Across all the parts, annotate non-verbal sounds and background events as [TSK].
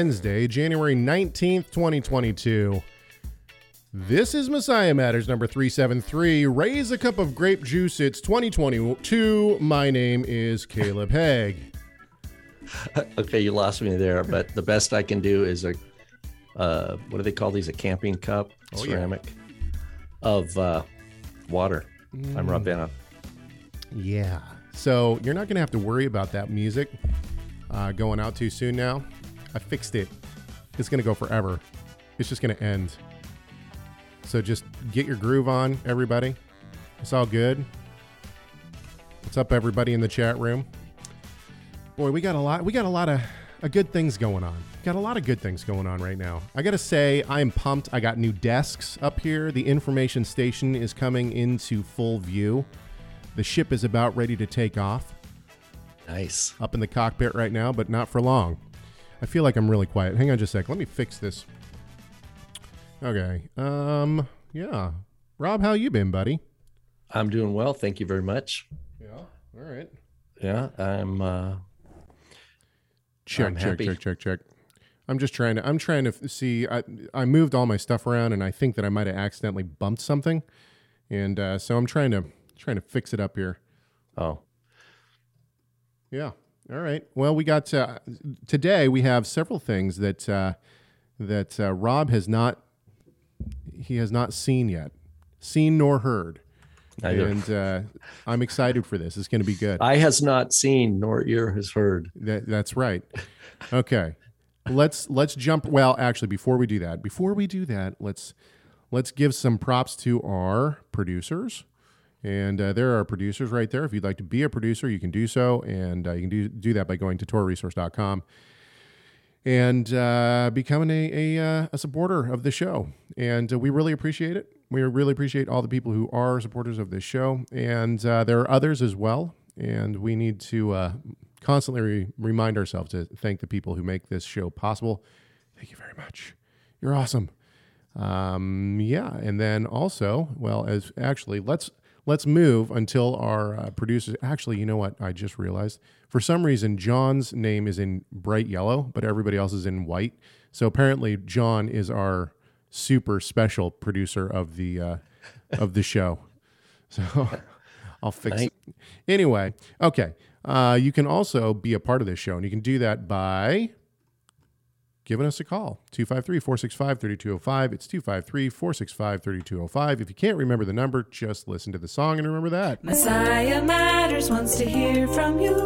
Wednesday, January 19th, 2022. This is Messiah Matters number 373. Raise a cup of grape juice. It's 2022. My name is Caleb Hegg. [LAUGHS] okay, you lost me there, but the best I can do is a uh, what do they call these? A camping cup, Oh, yeah. ceramic, of uh, water. I'm Mm. rubbing up. Yeah. So you're not going to have to worry about that music uh, going out too soon now. I fixed it. It's going to go forever. It's just going to end. So just get your groove on, everybody. It's all good. What's up, everybody in the chat room? Boy, we got a lot. We got a lot of uh, good things going on. Got a lot of good things going on right now. I got to say, I am pumped. I got new desks up here. The information station is coming into full view. The ship is about ready to take off Nice. up in the cockpit right now, but not for long. I feel like I'm really quiet. Hang on just a sec. Let me fix this. Okay. Um. Yeah. Rob, how you been, buddy? I'm doing well. Thank you very much. Yeah. All right. Yeah, I'm. Uh, Check. I'm check. happy. Check. Check. Check. I'm just trying to. I'm trying to see. I I moved all my stuff around, and I think that I might have accidentally bumped something, and uh, so I'm trying to trying to fix it up here. oh, Yeah. All right. Well, we got uh, today. We have several things that uh, that uh, Rob has not he has not seen yet, seen nor heard, neither. and uh, I'm excited for this. It's going to be good. eye has not seen nor ear has heard. That, that's right. Okay. let's let's jump. Well, actually, before we do that, before we do that, let's let's give some props to our producers. And uh, there are producers right there. If you'd like to be a producer, you can do so, and uh, you can do do that by going to torahresource.com and uh, becoming a a, uh, a supporter of the show. And uh, we really appreciate it. We really appreciate all the people who are supporters of this show, and uh, there are others as well. And we need to constantly re- remind ourselves to thank the people who make this show possible. Thank you very much. You're awesome. Um, yeah, and then also, well, as actually, let's let's move until our uh, producers. Actually, you know what? I just realized for some reason John's name is in bright yellow, but everybody else is in white. So apparently, John is our super special producer of the uh, of the show. [LAUGHS] So I'll fix Nice. it. Anyway, okay. Uh, you can also be a part of this show, and you can do that by giving us a call. 253-465-3205 it's 253-465-3205 if you can't remember the number just listen to the song and remember that. Messiah Matters wants to hear from you.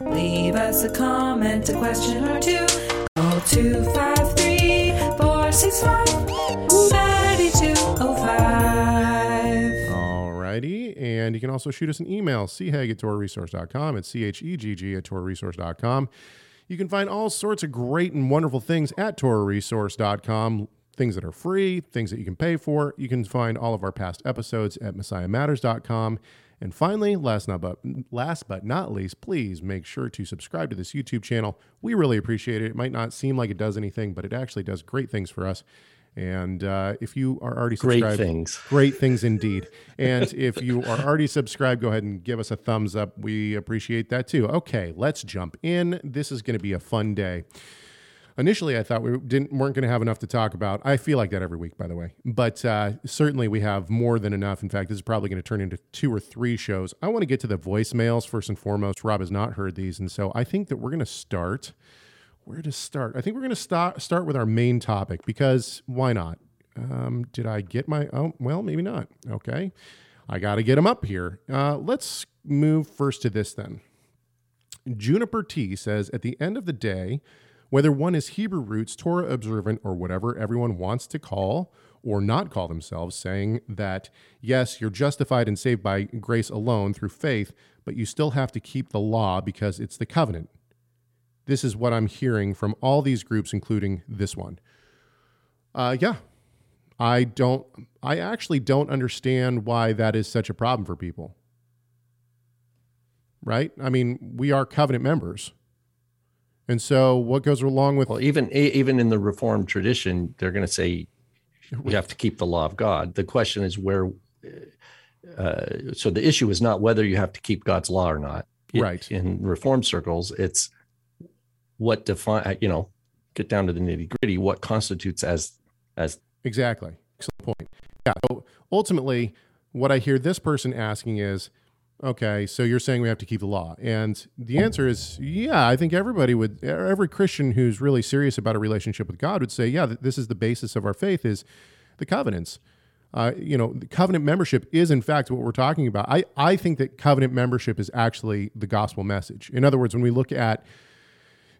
Leave us a comment, a question or two. Call 253 465 3205. alrighty and you can also shoot us an email chegg at torahresource.com it's c-h-e-g-g at torahresource.com you can find all sorts of great and wonderful things at torahresource.com things that are free things that you can pay for. You can find all of our past episodes at messiahmatters.com and finally last not but last but not least please make sure to subscribe to this youtube channel. We really appreciate it. It might not seem like it does anything but it actually does great things for us and uh, if you are already Great things. Great things indeed. And if you are already subscribed, go ahead and give us a thumbs up. We appreciate that too. Okay, let's jump in. This is going to be a fun day. Initially, I thought we didn't weren't going to have enough to talk about. I feel like that every week, by the way. But uh, certainly, we have more than enough. In fact, this is probably going to turn into two or three shows. I want to get to the voicemails first and foremost. Rob has not heard these, and so I think that we're going to start. Where to start? I think we're going to start start with our main topic because why not? Um, did I get my? Oh, well, maybe not. Okay, I got to get them up here. Uh, let's move first to this then. Juniper T says, at the end of the day, whether one is Hebrew roots, Torah observant, or whatever everyone wants to call or not call themselves, saying that, yes, you're justified and saved by grace alone through faith, but you still have to keep the law because it's the covenant. This is what I'm hearing from all these groups, including this one. Uh, yeah, I don't, I actually don't understand why that is such a problem for people. Right? I mean, we are covenant members. And so what goes along with Well, even even in the Reformed tradition, they're going to say we have to keep the law of God. The question is where. Uh, so the issue is not whether you have to keep God's law or not. It- Right. In Reformed circles, it's what define. You know, get down to the nitty gritty, what constitutes as as Exactly. Excellent point. Yeah. So ultimately, what I hear this person asking is, okay, so you're saying we have to keep the law, and the answer is, yeah. I think everybody would, every Christian who's really serious about a relationship with God would say, yeah, this is the basis of our faith is the covenants. Uh, you know, the covenant membership is in fact what we're talking about. I, I think that covenant membership is actually the gospel message. In other words, when we look at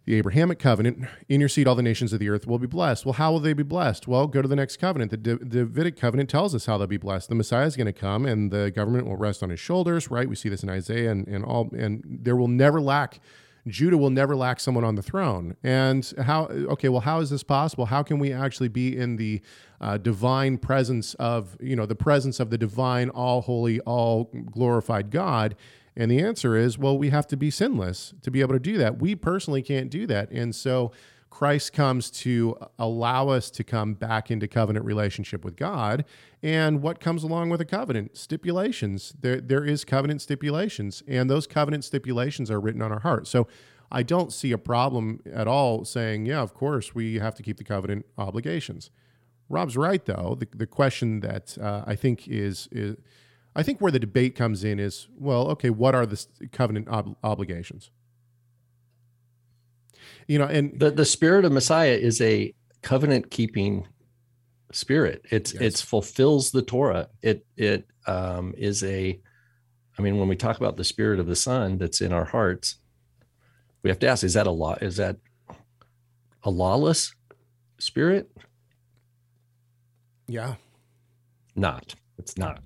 the Abrahamic covenant, in your seed all the nations of the earth will be blessed. Well, how will they be blessed? Well, go to the next covenant. The Da- Davidic covenant tells us how they'll be blessed. The Messiah is going to come and the government will rest on his shoulders, right? We see this in Isaiah and, and all, and there will never lack, Judah will never lack someone on the throne. And how, okay, well, how is this possible? How can we actually be in the uh, divine presence of, you know, the presence of the divine, all holy, all glorified God? And the answer is, well, we have to be sinless to be able to do that. We personally can't do that. And so Christ comes to allow us to come back into covenant relationship with God. And what comes along with a covenant? Stipulations. There, there is covenant stipulations, and those covenant stipulations are written on our heart. So I don't see a problem at all saying, yeah, of course, we have to keep the covenant obligations. Rob's right, though. The, the question that uh, I think is, is I think where the debate comes in is, well, okay, what are the covenant ob- obligations? You know, and the the spirit of Messiah is a covenant keeping spirit. It's Yes. it's fulfills the Torah. It it um, is a. I mean, when we talk about the spirit of the Son that's in our hearts, we have to ask: Is that a law? Is that a lawless spirit? yeah, Not. It's not.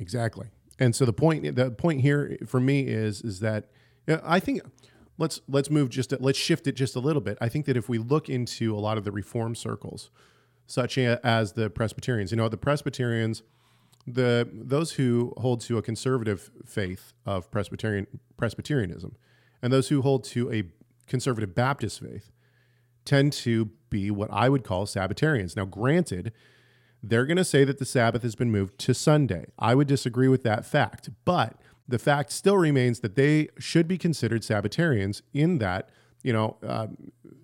Exactly. And so the point, the point here for me is, is that yeah, I think let's let's move just a, let's shift it just a little bit. I think that if we look into a lot of the reform circles, such as the Presbyterians, you know, the Presbyterians, the those who hold to a conservative faith of Presbyterian Presbyterianism, and those who hold to a conservative Baptist faith, tend to be what I would call Sabbatarians. Now, granted, they're going to say that the Sabbath has been moved to Sunday. I would disagree with that fact, but the fact still remains that they should be considered Sabbatarians in that, you know, uh,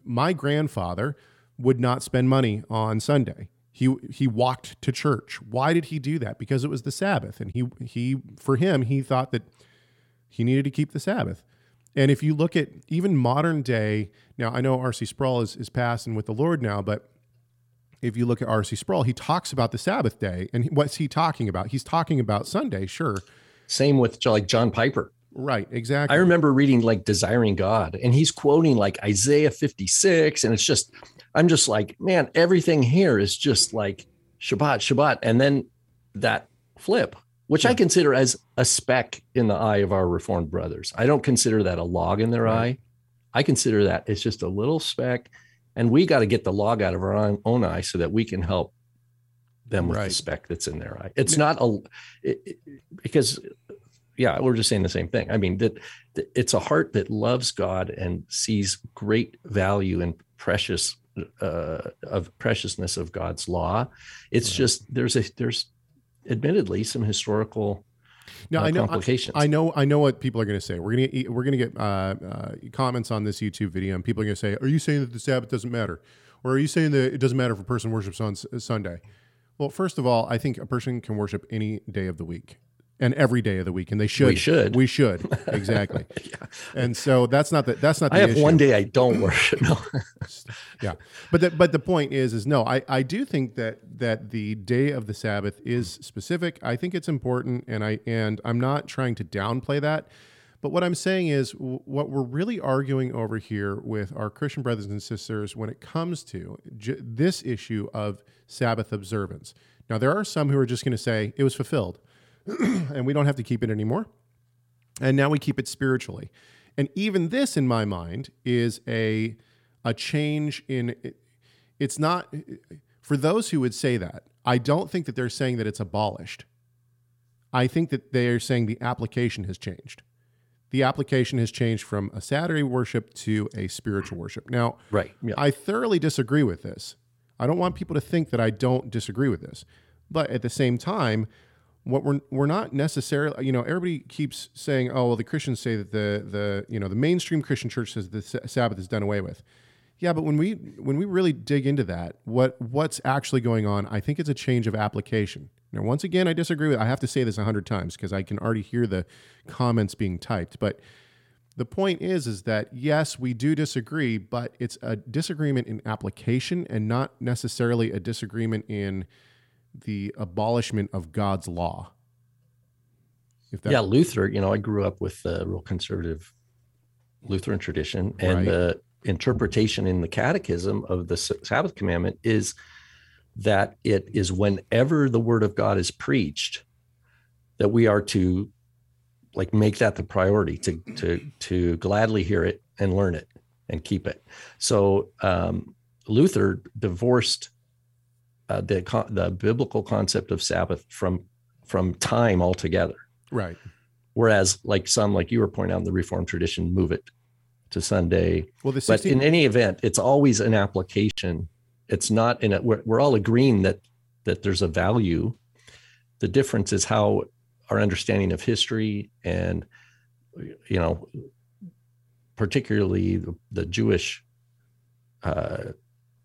my grandfather would not spend money on Sunday. He he walked to church. Why did he do that? Because it was the Sabbath, and he he for him he thought that he needed to keep the Sabbath. And if you look at even modern day, now I know R.C. Sproul is, is passing with the Lord now, but if you look at R.C. Sproul, he talks about the Sabbath day. And what's he talking about? He's talking about Sunday, sure. Same with like John Piper. Right, exactly. I remember reading like Desiring God, and he's quoting like Isaiah 56, and it's just, I'm just like, man, everything here is just like Shabbat, Shabbat, and then that flip, which I consider as a speck in the eye of our Reformed brothers. I don't consider that a log in their Right. eye. I consider that it's just a little speck, and we got to get the log out of our own, own eye so that we can help them with Right. the speck that's in their eye. It's not a it, it- because yeah, we're just saying the same thing. I mean that that it's a heart that loves God and sees great value and precious uh, of preciousness of God's law. It's Right. just there's a there's admittedly some historical Now uh, I know I. I know I know what people are going to say. We're going to we're going to get uh, uh, comments on this YouTube video, and people are going to say, "Are you saying that the Sabbath doesn't matter, or are you saying that it doesn't matter if a person worships on S- Sunday?" Well, first of all, I think a person can worship any day of the week and every day of the week, and they should. We should. We should exactly. [LAUGHS] And so that's not the that's not. The I have issue. one day I don't worship. [LAUGHS] No. yeah but the, but the point is is no I, I do think that that the day of the sabbath is specific i think it's important and i and i'm not trying to downplay that but what i'm saying is w- what we're really arguing over here with our christian brothers and sisters when it comes to j- this issue of sabbath observance now there are some who are just going to say it was fulfilled [CLEARS THROAT] and we don't have to keep it anymore and now we keep it spiritually and even this in my mind is a a change in it's not for those who would say that i don't think that they're saying that it's abolished i think that they are saying the application has changed the application has changed from a saturday worship to a spiritual worship now Right. Yeah. I thoroughly disagree with this. I don't want people to think that I don't disagree with this. But at the same time, what we're we're not necessarily, you know, everybody keeps saying, "Oh, well, the Christians say that the the you know the mainstream Christian church says the Sabbath is done away with." Yeah, but when we when we really dig into that, what what's actually going on, I think it's a change of application. Now, once again, I disagree with. I have to say this a hundred times because I can already hear the comments being typed. But the point is, is that yes, we do disagree, but it's a disagreement in application and not necessarily a disagreement in the abolishment of God's law. If that, yeah, Luther. You know, I grew up with a real conservative Lutheran tradition, and right. the interpretation in the Catechism of the Sabbath commandment is that it is whenever the Word of God is preached that we are to like make that the priority to to to gladly hear it and learn it and keep it. So um, Luther divorced uh, the the biblical concept of Sabbath from from time altogether. Right. Whereas, like some, like you were pointing out in the Reformed tradition, move it to Sunday. Well, the 16- but in any event, it's always an application. It's not in a. We're, we're all agreeing that that there's a value. The difference is how our understanding of history and you know particularly the, the jewish uh,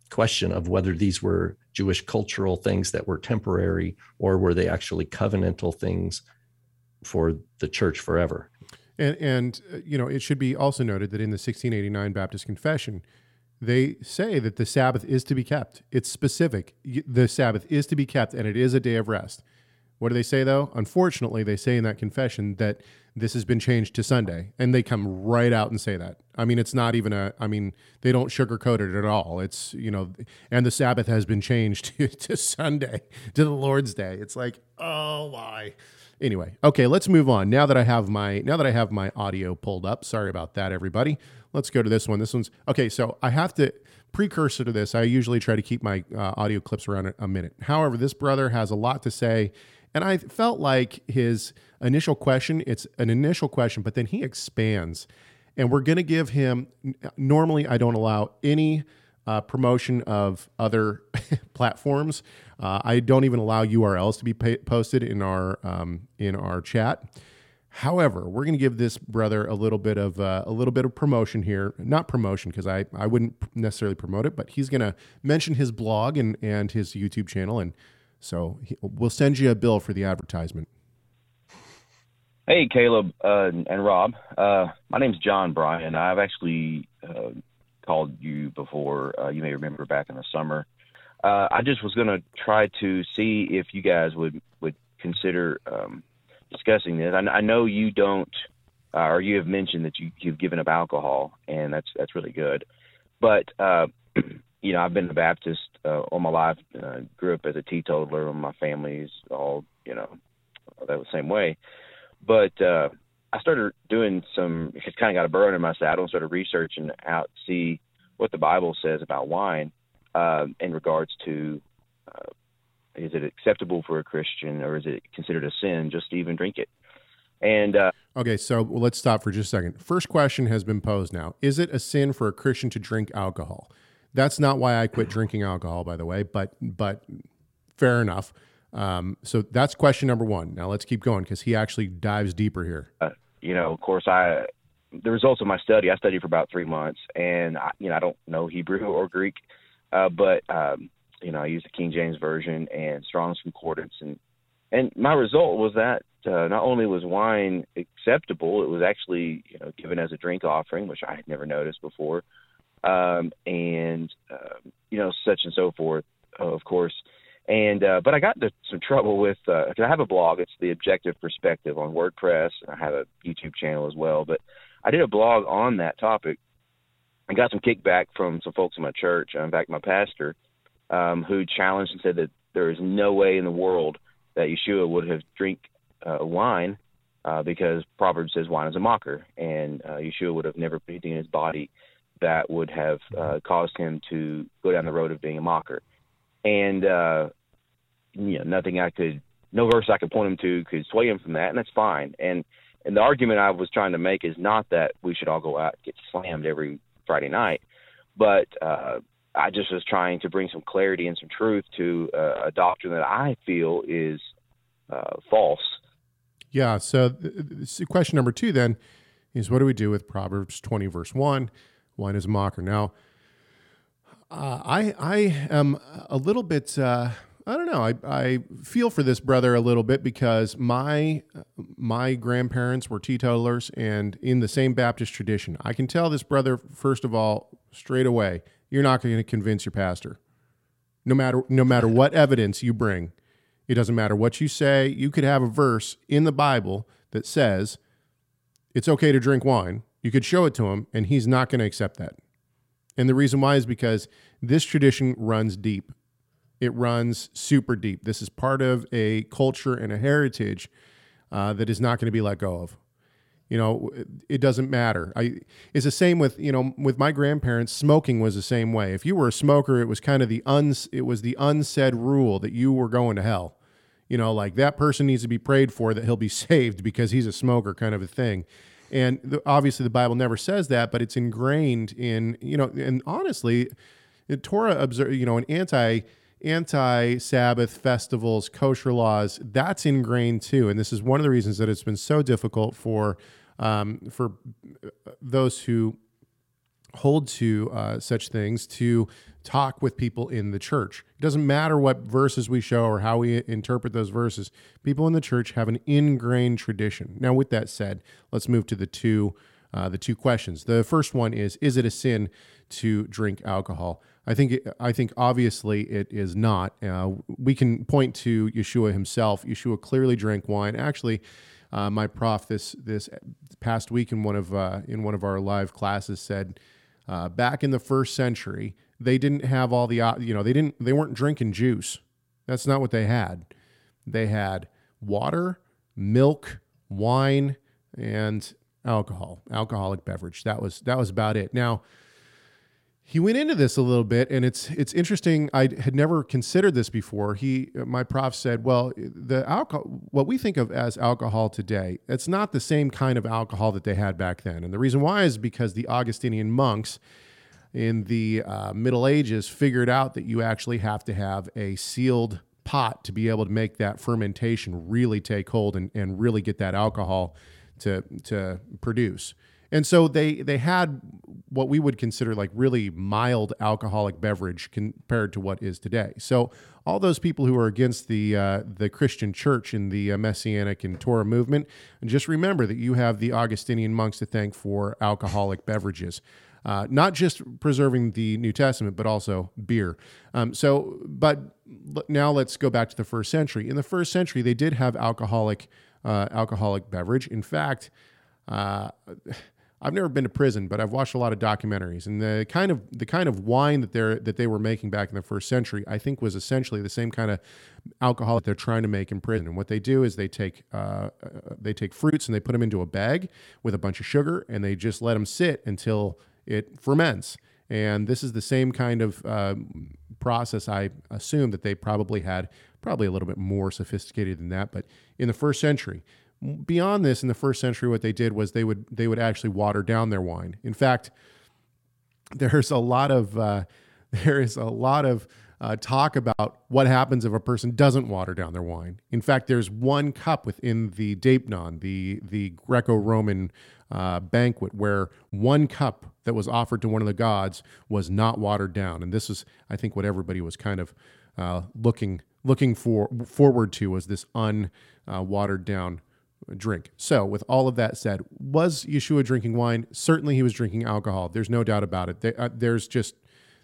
question of whether these were jewish cultural things that were temporary or were they actually covenantal things for the church forever? And, and uh, you know it should be also noted that in the 1689 baptist confession they say that the sabbath is to be kept. It's specific. The sabbath is to be kept and it is a day of rest. What do they say though? Unfortunately, they say in that confession that this has been changed to Sunday, and they come right out and say that. I mean, it's not even a. I mean, they don't sugarcoat it at all. It's you know, and the Sabbath has been changed [LAUGHS] to, to Sunday, to the Lord's Day. It's like, oh why? Anyway, okay, let's move on. Now that I have my now that I have my audio pulled up, sorry about that, everybody. Let's go to this one. This one's okay. So I have to precursor to this. I usually try to keep my uh, audio clips around a, a minute. However, this brother has a lot to say and I felt like his initial question, it's an initial question, but then he expands. And we're going to give him, normally, I don't allow any uh, promotion of other [LAUGHS] platforms. Uh, I don't even allow URLs to be posted in our um, in our chat. However, we're going to give this brother a little bit of uh, a little bit of promotion here. Not promotion because I, I wouldn't necessarily promote it, but he's going to mention his blog and and his YouTube channel and so he, we'll send you a bill for the advertisement. Hey, Caleb uh, and Rob. Uh, my name's John Bryan. I've actually uh, called you before. Uh, you may remember back in the summer. Uh, I just was going to try to see if you guys would would consider um, discussing this. I, I, know you don't, uh, or you have mentioned that you, you've given up alcohol, and that's that's really good. But [CLEARS THROAT] you know, I've been a Baptist uh, all my life. Uh, grew up as a teetotaler. And my family's all, you know, that was the same way. But uh, I started doing some. It's kind of got a burn in my saddle and started researching out see what the Bible says about wine uh, in regards to uh, is it acceptable for a Christian or is it considered a sin just to even drink it? And uh, okay, so let's stop for just a second. First question has been posed now: Is it a sin for a Christian to drink alcohol? That's not why I quit drinking alcohol, by the way, but but fair enough. Um, so that's question number one. Now let's keep going because he actually dives deeper here. Uh, you know, of course, I the results of my study. I studied for about three months, and I, you know, I don't know Hebrew or Greek, uh, but um, you know, I used the King James version and Strong's Concordance, and and my result was that uh, not only was wine acceptable, it was actually you know given as a drink offering, which I had never noticed before um, and uh, you know such and so forth, of course. And uh, but I got into some trouble with because uh, I have a blog. It's the Objective Perspective on WordPress. And I have a YouTube channel as well. But I did a blog on that topic. I got some kickback from some folks in my church. In fact, my pastor, um, who challenged and said that there is no way in the world that Yeshua would have drink uh, wine uh, because Proverbs says wine is a mocker, and uh, Yeshua would have never put anything in his body that would have uh, caused him to go down the road of being a mocker. And uh, you know, nothing I could, no verse I could point him to could sway him from that, and that's fine. And and the argument I was trying to make is not that we should all go out and get slammed every Friday night, but uh, I just was trying to bring some clarity and some truth to uh, a doctrine that I feel is uh, false. Yeah. So, question number two then is what do we do with Proverbs 20, verse 1? Wine is a mocker. Now, Uh, I I am a little bit. Uh, I don't know. I, I feel for this brother a little bit because my my grandparents were teetotalers and in the same Baptist tradition. I can tell this brother first of all straight away. You're not going to convince your pastor, no matter no matter [LAUGHS] what evidence you bring. It doesn't matter what you say. You could have a verse in the Bible that says it's okay to drink wine. You could show it to him, and he's not going to accept that. And the reason why is because this tradition runs deep. It runs super deep. This is part of a culture and a heritage uh, that is not going to be let go of. You know, it doesn't matter. I it's the same with you know with my grandparents. Smoking was the same way. If you were a smoker, it was kind of the uns it was the unsaid rule that you were going to hell. You know, like that person needs to be prayed for that he'll be [LAUGHS] saved because he's a smoker, kind of a thing. And the, obviously, the Bible never says that, but it's ingrained in you know. And honestly, the Torah observe you know an anti anti Sabbath festivals, kosher laws. That's ingrained too, and this is one of the reasons that it's been so difficult for um, for those who hold to uh, such things to talk with people in the church. It doesn't matter what verses we show or how we interpret those verses. People in the church have an ingrained tradition. Now, with that said, let's move to the two uh, the two questions. The first one is: Is it a sin to drink alcohol? I think I think obviously it is not. Uh, we can point to Yeshua himself. Yeshua clearly drank wine. Actually, uh, my prof this this past week in one of uh, in one of our live classes said uh, back in the first century they didn't have all the you know they didn't they weren't drinking juice. That's not what they had. They had water, milk, wine, and alcohol, alcoholic beverage. That was that was about it. Now he went into this a little bit and it's it's interesting i had never considered this before. He my prof said well the alcohol what we think of as alcohol today it's not the same kind of alcohol that they had back then. And the reason why is because the augustinian monks in the uh, middle ages figured out that you actually have to have a sealed pot to be able to make that fermentation really take hold and, and really get that alcohol to to produce and so they they had what we would consider like really mild alcoholic beverage compared to what is today. So all those people who are against the uh, the Christian church and the uh, Messianic and Torah movement, just remember that you have the Augustinian monks to thank for alcoholic beverages. Uh, not just preserving the New Testament, but also beer. Um, so, but now let's go back to the first century. In the first century, they did have alcoholic uh, alcoholic beverage. In fact, uh, I've never been to prison, but I've watched a lot of documentaries, and the kind of the kind of wine that they're that they were making back in the first century, I think, was essentially the same kind of alcohol that they're trying to make in prison. And what they do is they take uh, uh, they take fruits and they put them into a bag with a bunch of sugar, and they just let them sit until it ferments. And this is the same kind of uh, process. I assume that they probably had probably a little bit more sophisticated than that, but in the first century beyond this in the first century what they did was they would they would actually water down their wine in fact there's a lot of uh, [LAUGHS] there is a lot of uh, talk about what happens if a person doesn't water down their wine. In fact, there's one cup within the Deipnon, the the Greco-Roman uh, banquet, where one cup that was offered to one of the gods was not watered down, and this is, I think, what everybody was kind of uh, looking looking for forward to was this unwatered down drink. So, with all of that said, was Yeshua drinking wine? Certainly, he was drinking alcohol. There's no doubt about it. They, uh, there's just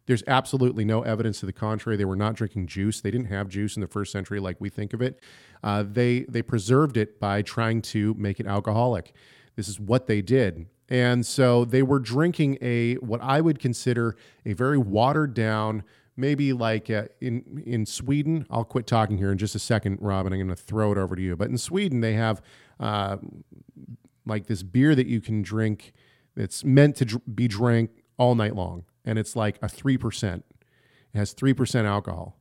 there's absolutely no evidence to the contrary. They were not drinking juice. They didn't have juice in the first century like we think of it. Uh, they they preserved it by trying to make it alcoholic. This is what they did. And so they were drinking a what I would consider a very watered down, maybe like uh, in in Sweden. I'll quit talking here in just a second, Robin. I'm going to throw it over to you. But in Sweden, they have uh, like this beer that you can drink that's meant to dr- be drank all night long, and it's like a three percent. It has three percent alcohol,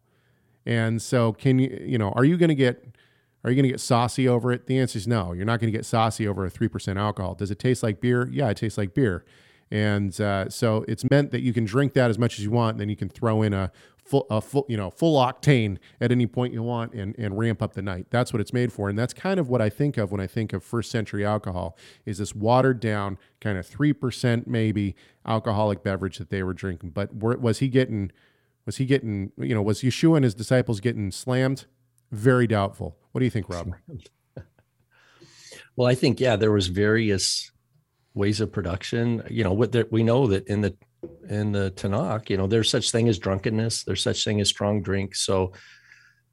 and so can you you know are you going to get are you going to get saucy over it? The answer is no. You're not going to get saucy over a three percent alcohol. Does it taste like beer? Yeah, it tastes like beer. And uh, so it's meant that you can drink that as much as you want, and then you can throw in a full, a full, you know, full octane at any point you want and, and ramp up the night. That's what it's made for. And that's kind of what I think of when I think of first century alcohol is this watered down kind of 3% maybe alcoholic beverage that they were drinking. But were, was he getting, was he getting, you know, was Yeshua and his disciples getting slammed? Very doubtful. What do you think, Rob? [LAUGHS] Well, I think yeah, there was various ways of production. You know, what we know that in the in the Tanakh, you know, there's such thing as drunkenness, there's such thing as strong drink. So,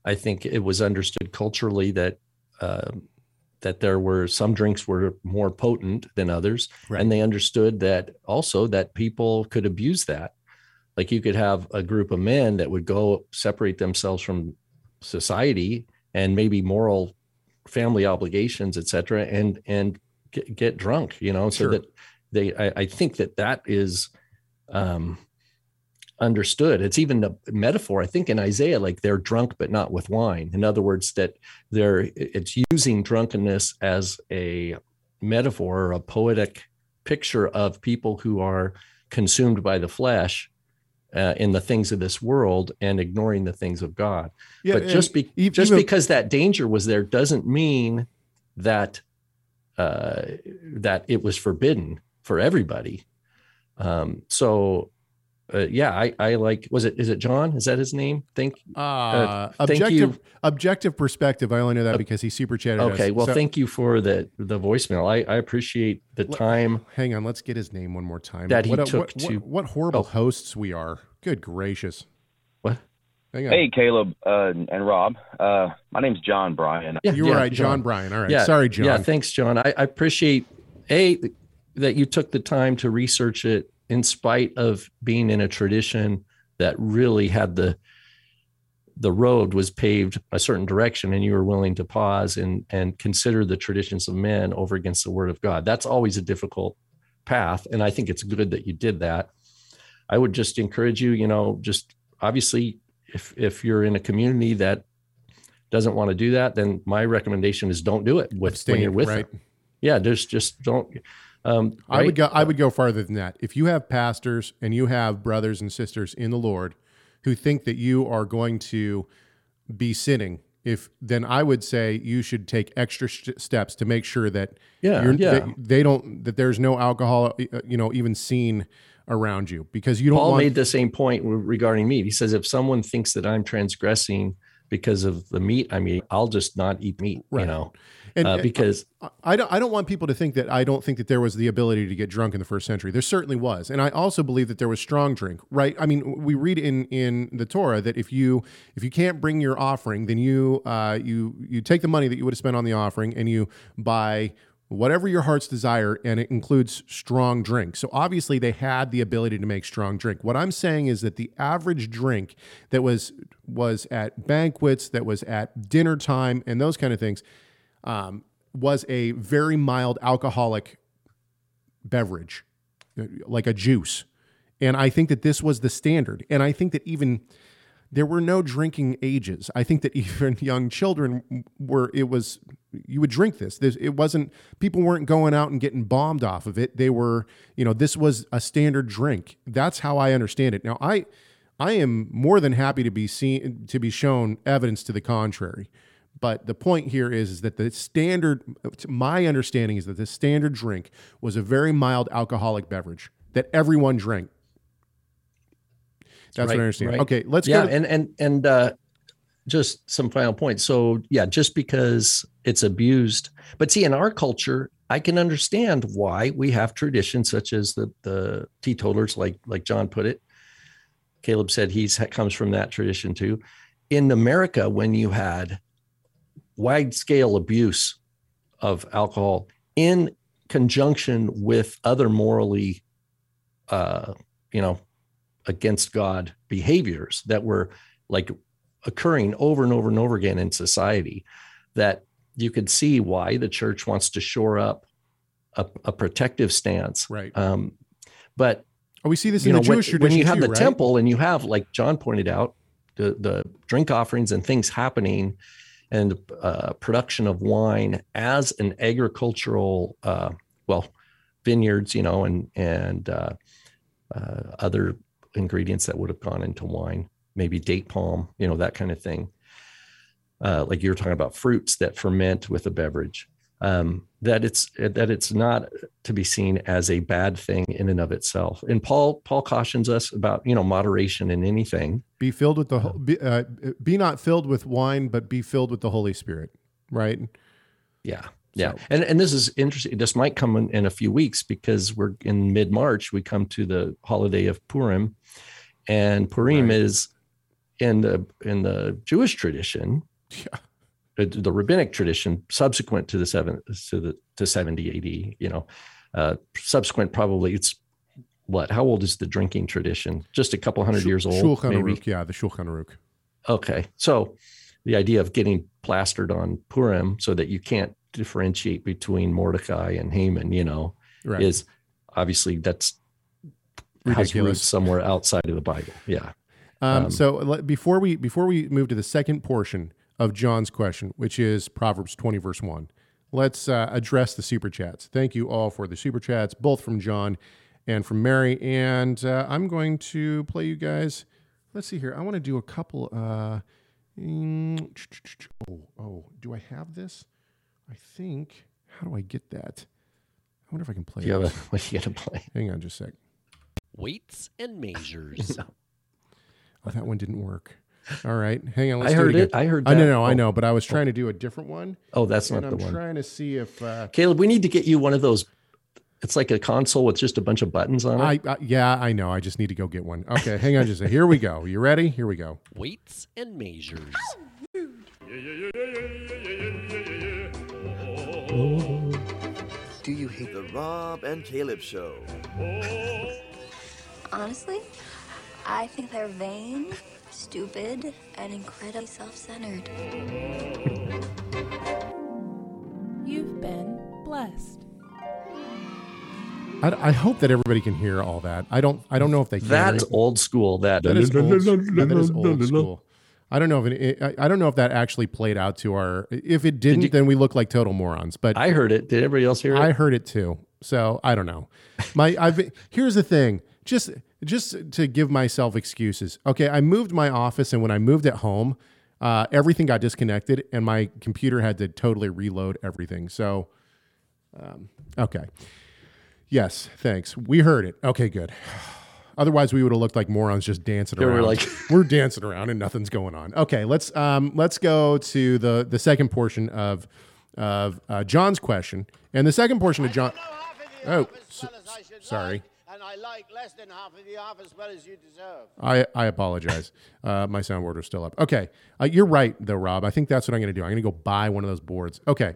I think it was understood culturally that uh, that there were some drinks were more potent than others, Right. and they understood that also that people could abuse that. Like you could have a group of men that would go separate themselves from society and maybe moral family obligations, et cetera, and and get, get drunk, you know, so Sure. that they, I, I think that that is um, understood. It's even a metaphor, I think, in Isaiah, like they're drunk but not with wine. In other words, that they're it's using drunkenness as a metaphor or a poetic picture of people who are consumed by the flesh. Uh, in the things of this world and ignoring the things of God Yeah, but just be, e- just because that danger was there doesn't mean that uh, that it was forbidden for everybody. Um, so uh, yeah, I, I like was it is it John? Is that his name? Think Uh, thank objective you. objective perspective. I only know that Uh, because he super chatted. us. okay. Well, So- thank you for the the voicemail. I, I appreciate the Let- time. Hang on, let's get his name one more time. That he what, a- took what, to- what, what horrible Oh. hosts we are. Good gracious. What? Hang on. Hey, Caleb uh, and Rob. Uh, my name's John Bryan. Yeah, you were yeah, right, John, Bryan. All right. Yeah, Sorry, John. Yeah, thanks, John. I, I appreciate a that you took the time to research it in spite of being in a tradition that really had the the road was paved a certain direction and you were willing to pause and and consider the traditions of men over against the word of God. That's always a difficult path and I think it's good that you did that. I would just encourage you, you know, just obviously if if you're in a community that doesn't want to do that, then my recommendation is don't do it with when you're with right? them. Yeah, just just don't. Um, I would go. I would go farther than that. If you have pastors and you have brothers and sisters in the Lord who think that you are going to be sinning, if then I would say you should take extra sh- steps to make sure that Yeah, you're, yeah. that they don't that there's no alcohol, uh, you know, even seen around you because you don't Paul want. made the same point regarding me. He says if someone thinks that I'm transgressing because of the meat I mean I'll just not eat meat. Right. You know, and, uh, because I don't I don't want people to think that I don't think that there was the ability to get drunk in the first century. There certainly was. And I also believe that there was strong drink, right? I mean, we read in in the Torah that if you if you can't bring your offering, then you uh you you take the money that you would have spent on the offering and you buy whatever your heart's desire and it includes strong drink. So obviously they had the ability to make strong drink. What I'm saying is that the average drink that was was at banquets, that was at dinner time and those kind of things um, was a very mild alcoholic beverage, like a juice. And I think that this was the standard. And I think that even there were no drinking ages. I think that [LAUGHS] even young children were, it was, you would drink this. It wasn't, people weren't going out and getting bombed off of it. They were, you know, this was a standard drink. That's how I understand it. Now, I, I am more than happy to be seen, to be shown evidence to the contrary. But the point here is, is that the standard, my understanding is that the standard drink was a very mild alcoholic beverage that everyone drank. That's what Right, I understand. right. Okay, let's yeah, go. To, and and and uh, just some final points. So yeah, just because it's abused, but see, in our culture, I can understand why we have traditions such as the the teetotalers, like like John put it. Caleb said he's comes from that tradition too. In America, when you had wide scale abuse of alcohol in conjunction with other morally, uh, you know, against God behaviors that were like occurring over and over and over again in society, that you could see why the church wants to shore up a, a protective stance. right. Um, but oh, we see this in know the when, Jewish tradition when you have too, the right? temple and you have like john pointed out the, the drink offerings and things happening and uh, production of wine as an agricultural uh, well vineyards, you know, and and uh, uh, other ingredients that would have gone into wine, maybe date palm, you know, that kind of thing. Uh, like you're talking about fruits that ferment with a beverage. Um, that it's that it's not to be seen as a bad thing in and of itself. And Paul Paul cautions us about you know moderation in anything. Be filled with the ho- be, uh, be not filled with wine, but be filled with the Holy Spirit. Right? Yeah, yeah. So- And and this is interesting. This might come in, in a few weeks because we're in mid March. We come to the holiday of Purim, and Purim Right. is in the in the Jewish tradition. Yeah. uh, the rabbinic tradition subsequent to the seven to the to 70 AD, you know, uh, subsequent probably it's what? How old is the drinking tradition? Just a couple hundred Shul- years old, Shulchan maybe. Aruch, yeah, the Shulchan Aruch. Okay, so the idea of getting plastered on Purim so that you can't differentiate between Mordecai and Haman, you know, Right. is obviously that's has roots Ridiculous. somewhere outside of the Bible. Yeah. Um, Um, so before we before we move to the second portion of John's question, which is Proverbs twenty verse one, let's uh, address the super chats. Thank you all for the super chats, both from John and from Mary. And uh, I'm going to play you guys. Let's see here. I want to do a couple. Uh, mm, [TSK] oh, oh, do I have this? I think. How do I get that? I wonder if I can play Do you it. have a [LAUGHS] what you gonna play? Hang on just a sec. Weights and measures. [LAUGHS] Oh, that one didn't work. All right, hang on. Let's I do heard it. it. I heard I know, no, I Oh. know, but I was trying to do a different one, Oh, that's and not I'm the one. trying to see if uh, Caleb, we need to get you one of those. It's like a console with just a bunch of buttons on it. I, I. Yeah, I know. I just need to go get one. Okay, hang on just a. Here we go. You ready? Here we go. Weights and measures. [LAUGHS] Do you hate the Rob and Caleb show? Honestly, I think they're vain, stupid, and incredibly self centered. You've been blessed. I, I hope that everybody can hear all that. I don't. I don't know if they can. That's old school. That, That is old, that is old school. I don't know if it, I, don't know if that actually played out to our. If it didn't, you- then we look like total morons. But I heard it. Did everybody else hear it? I heard it too. So I don't know. My I've here's the thing. Just just to give myself excuses. Okay, I moved my office, and when I moved at home, uh, everything got disconnected, and my computer had to totally reload everything. So, um, okay. Yes, thanks. We heard it. Okay, good. [SIGHS] Otherwise, we would have looked like morons just dancing They were around. like- [LAUGHS] [LAUGHS] we're dancing around and nothing's going on. Okay, let's um, let's go to the the second portion of of uh, John's question, and the second portion of John. Oh, s- sorry. And I like less than half of the half as well as you deserve. I, I apologize. Uh, my soundboard is still up. Okay. Uh, you're right, though, Rob. I think that's what I'm going to do. I'm going to go buy one of those boards. Okay.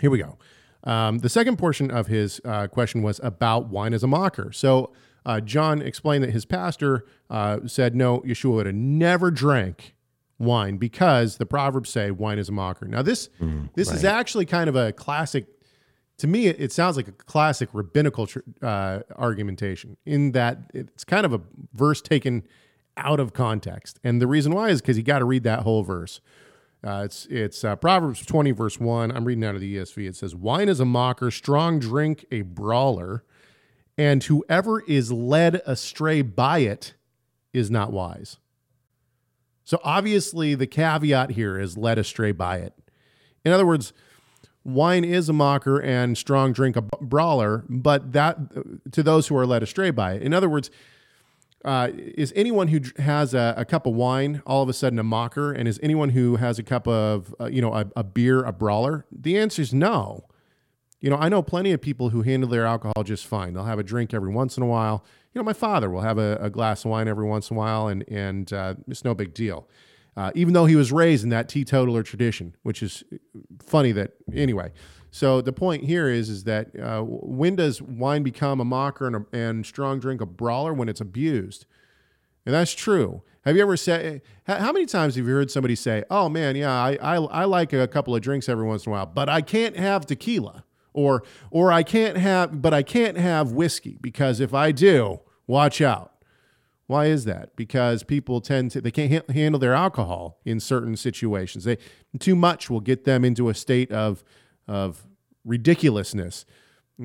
Here we go. Um, the second portion of his uh, question was about wine as a mocker. So, uh, John explained that his pastor uh, said, no, Yeshua would have never drank wine because the Proverbs say wine is a mocker. Now, this, this is actually kind of a classic to me, it, it sounds like a classic rabbinical tr- uh, argumentation in that it's kind of a verse taken out of context. And the reason why is because you got to read that whole verse. Uh, it's it's uh, Proverbs 20, verse 1. I'm reading out of the ESV. It says, Wine is a mocker, strong drink a brawler, and whoever is led astray by it is not wise. So obviously, the caveat here is led astray by it. In other words, wine is a mocker and strong drink a brawler, but that to those who are led astray by it. In other words, uh, is anyone who has a, a cup of wine all of a sudden a mocker, and is anyone who has a cup of uh, you know a, a beer a brawler? The answer is no. You know, I know plenty of people who handle their alcohol just fine. They'll have a drink every once in a while. You know, my father will have a, a glass of wine every once in a while, and and uh, it's no big deal. Uh, even though he was raised in that teetotaler tradition, which is funny that anyway. So the point here is is that uh, when does wine become a mocker and, a, and strong drink a brawler when it's abused? And that's true. Have you ever said? How how many times have you heard somebody say, "Oh man, yeah, I, I I like a couple of drinks every once in a while, but I can't have tequila, or or I can't have, but I can't have whiskey because if I do, watch out." Why is that? Because people tend to they can't ha- handle their alcohol in certain situations. They too much will get them into a state of of ridiculousness.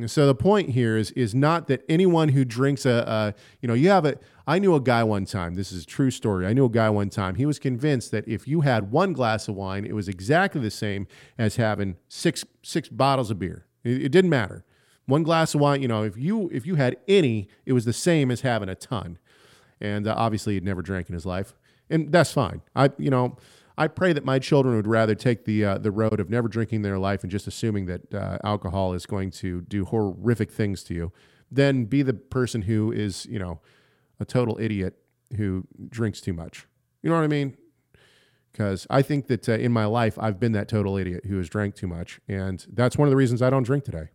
So the point here is is not that anyone who drinks a, a you know you have a I knew a guy one time this is a true story I knew a guy one time he was convinced that if you had one glass of wine it was exactly the same as having six six bottles of beer it, it didn't matter one glass of wine you know if you if you had any it was the same as having a ton and uh, obviously he'd never drank in his life and that's fine I you know I pray that my children would rather take the uh, the road of never drinking in their life and just assuming that uh, alcohol is going to do horrific things to you, than be the person who is you know a total idiot who drinks too much. You know what I mean? Because I think that uh, in my life I've been that total idiot who has drank too much, and that's one of the reasons I don't drink today.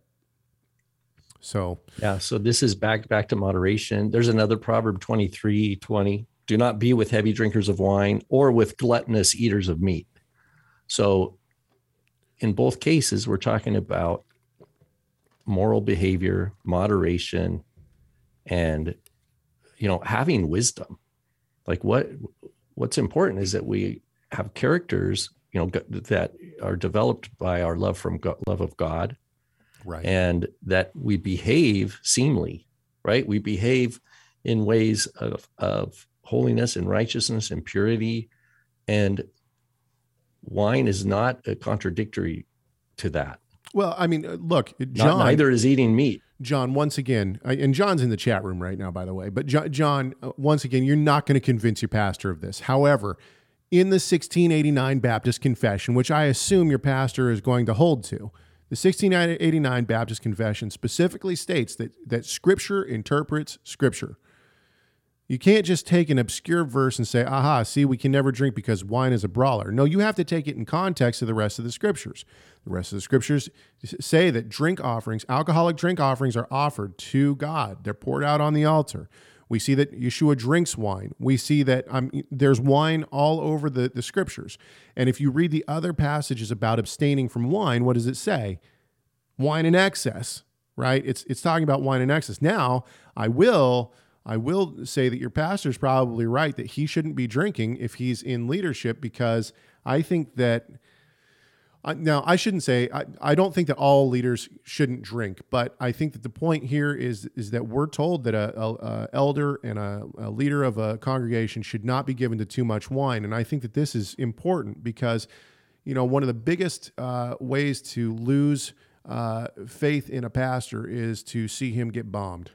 So yeah, so this is back back to moderation. There's another proverb 23, 20 do not be with heavy drinkers of wine or with gluttonous eaters of meat. So, in both cases, we're talking about moral behavior, moderation, and you know, having wisdom. Like what what's important is that we have characters, you know, that are developed by our love from God, love of God, right, and that we behave seemly, right? We behave in ways of of holiness and righteousness and purity. And wine is not a contradictory to that. Well, I mean, uh, look, John. Not, neither is eating meat. John, once again, and John's in the chat room right now, by the way. But John, uh, once again, you're not going to convince your pastor of this. However, in the 1689 Baptist Confession, which I assume your pastor is going to hold to, the 1689 Baptist Confession specifically states that that Scripture interprets Scripture. You can't just take an obscure verse and say, aha, see, we can never drink because wine is a brawler. No, you have to take it in context of the rest of the scriptures. The rest of the scriptures say that drink offerings, alcoholic drink offerings, are offered to God, they're poured out on the altar. We see that Yeshua drinks wine. We see that um, there's wine all over the, the scriptures. And if you read the other passages about abstaining from wine, what does it say? Wine in excess, right? It's, it's talking about wine in excess. Now, I will I will say that your pastor is probably right that he shouldn't be drinking if he's in leadership because I think that. Now, I shouldn't say I, I don't think that all leaders shouldn't drink, but I think that the point here is is that we're told that a, a, a elder and a, a, leader of a congregation should not be given to too much wine, and I think that this is important because, you know, one of the biggest uh, ways to lose uh, faith in a pastor is to see him get bombed.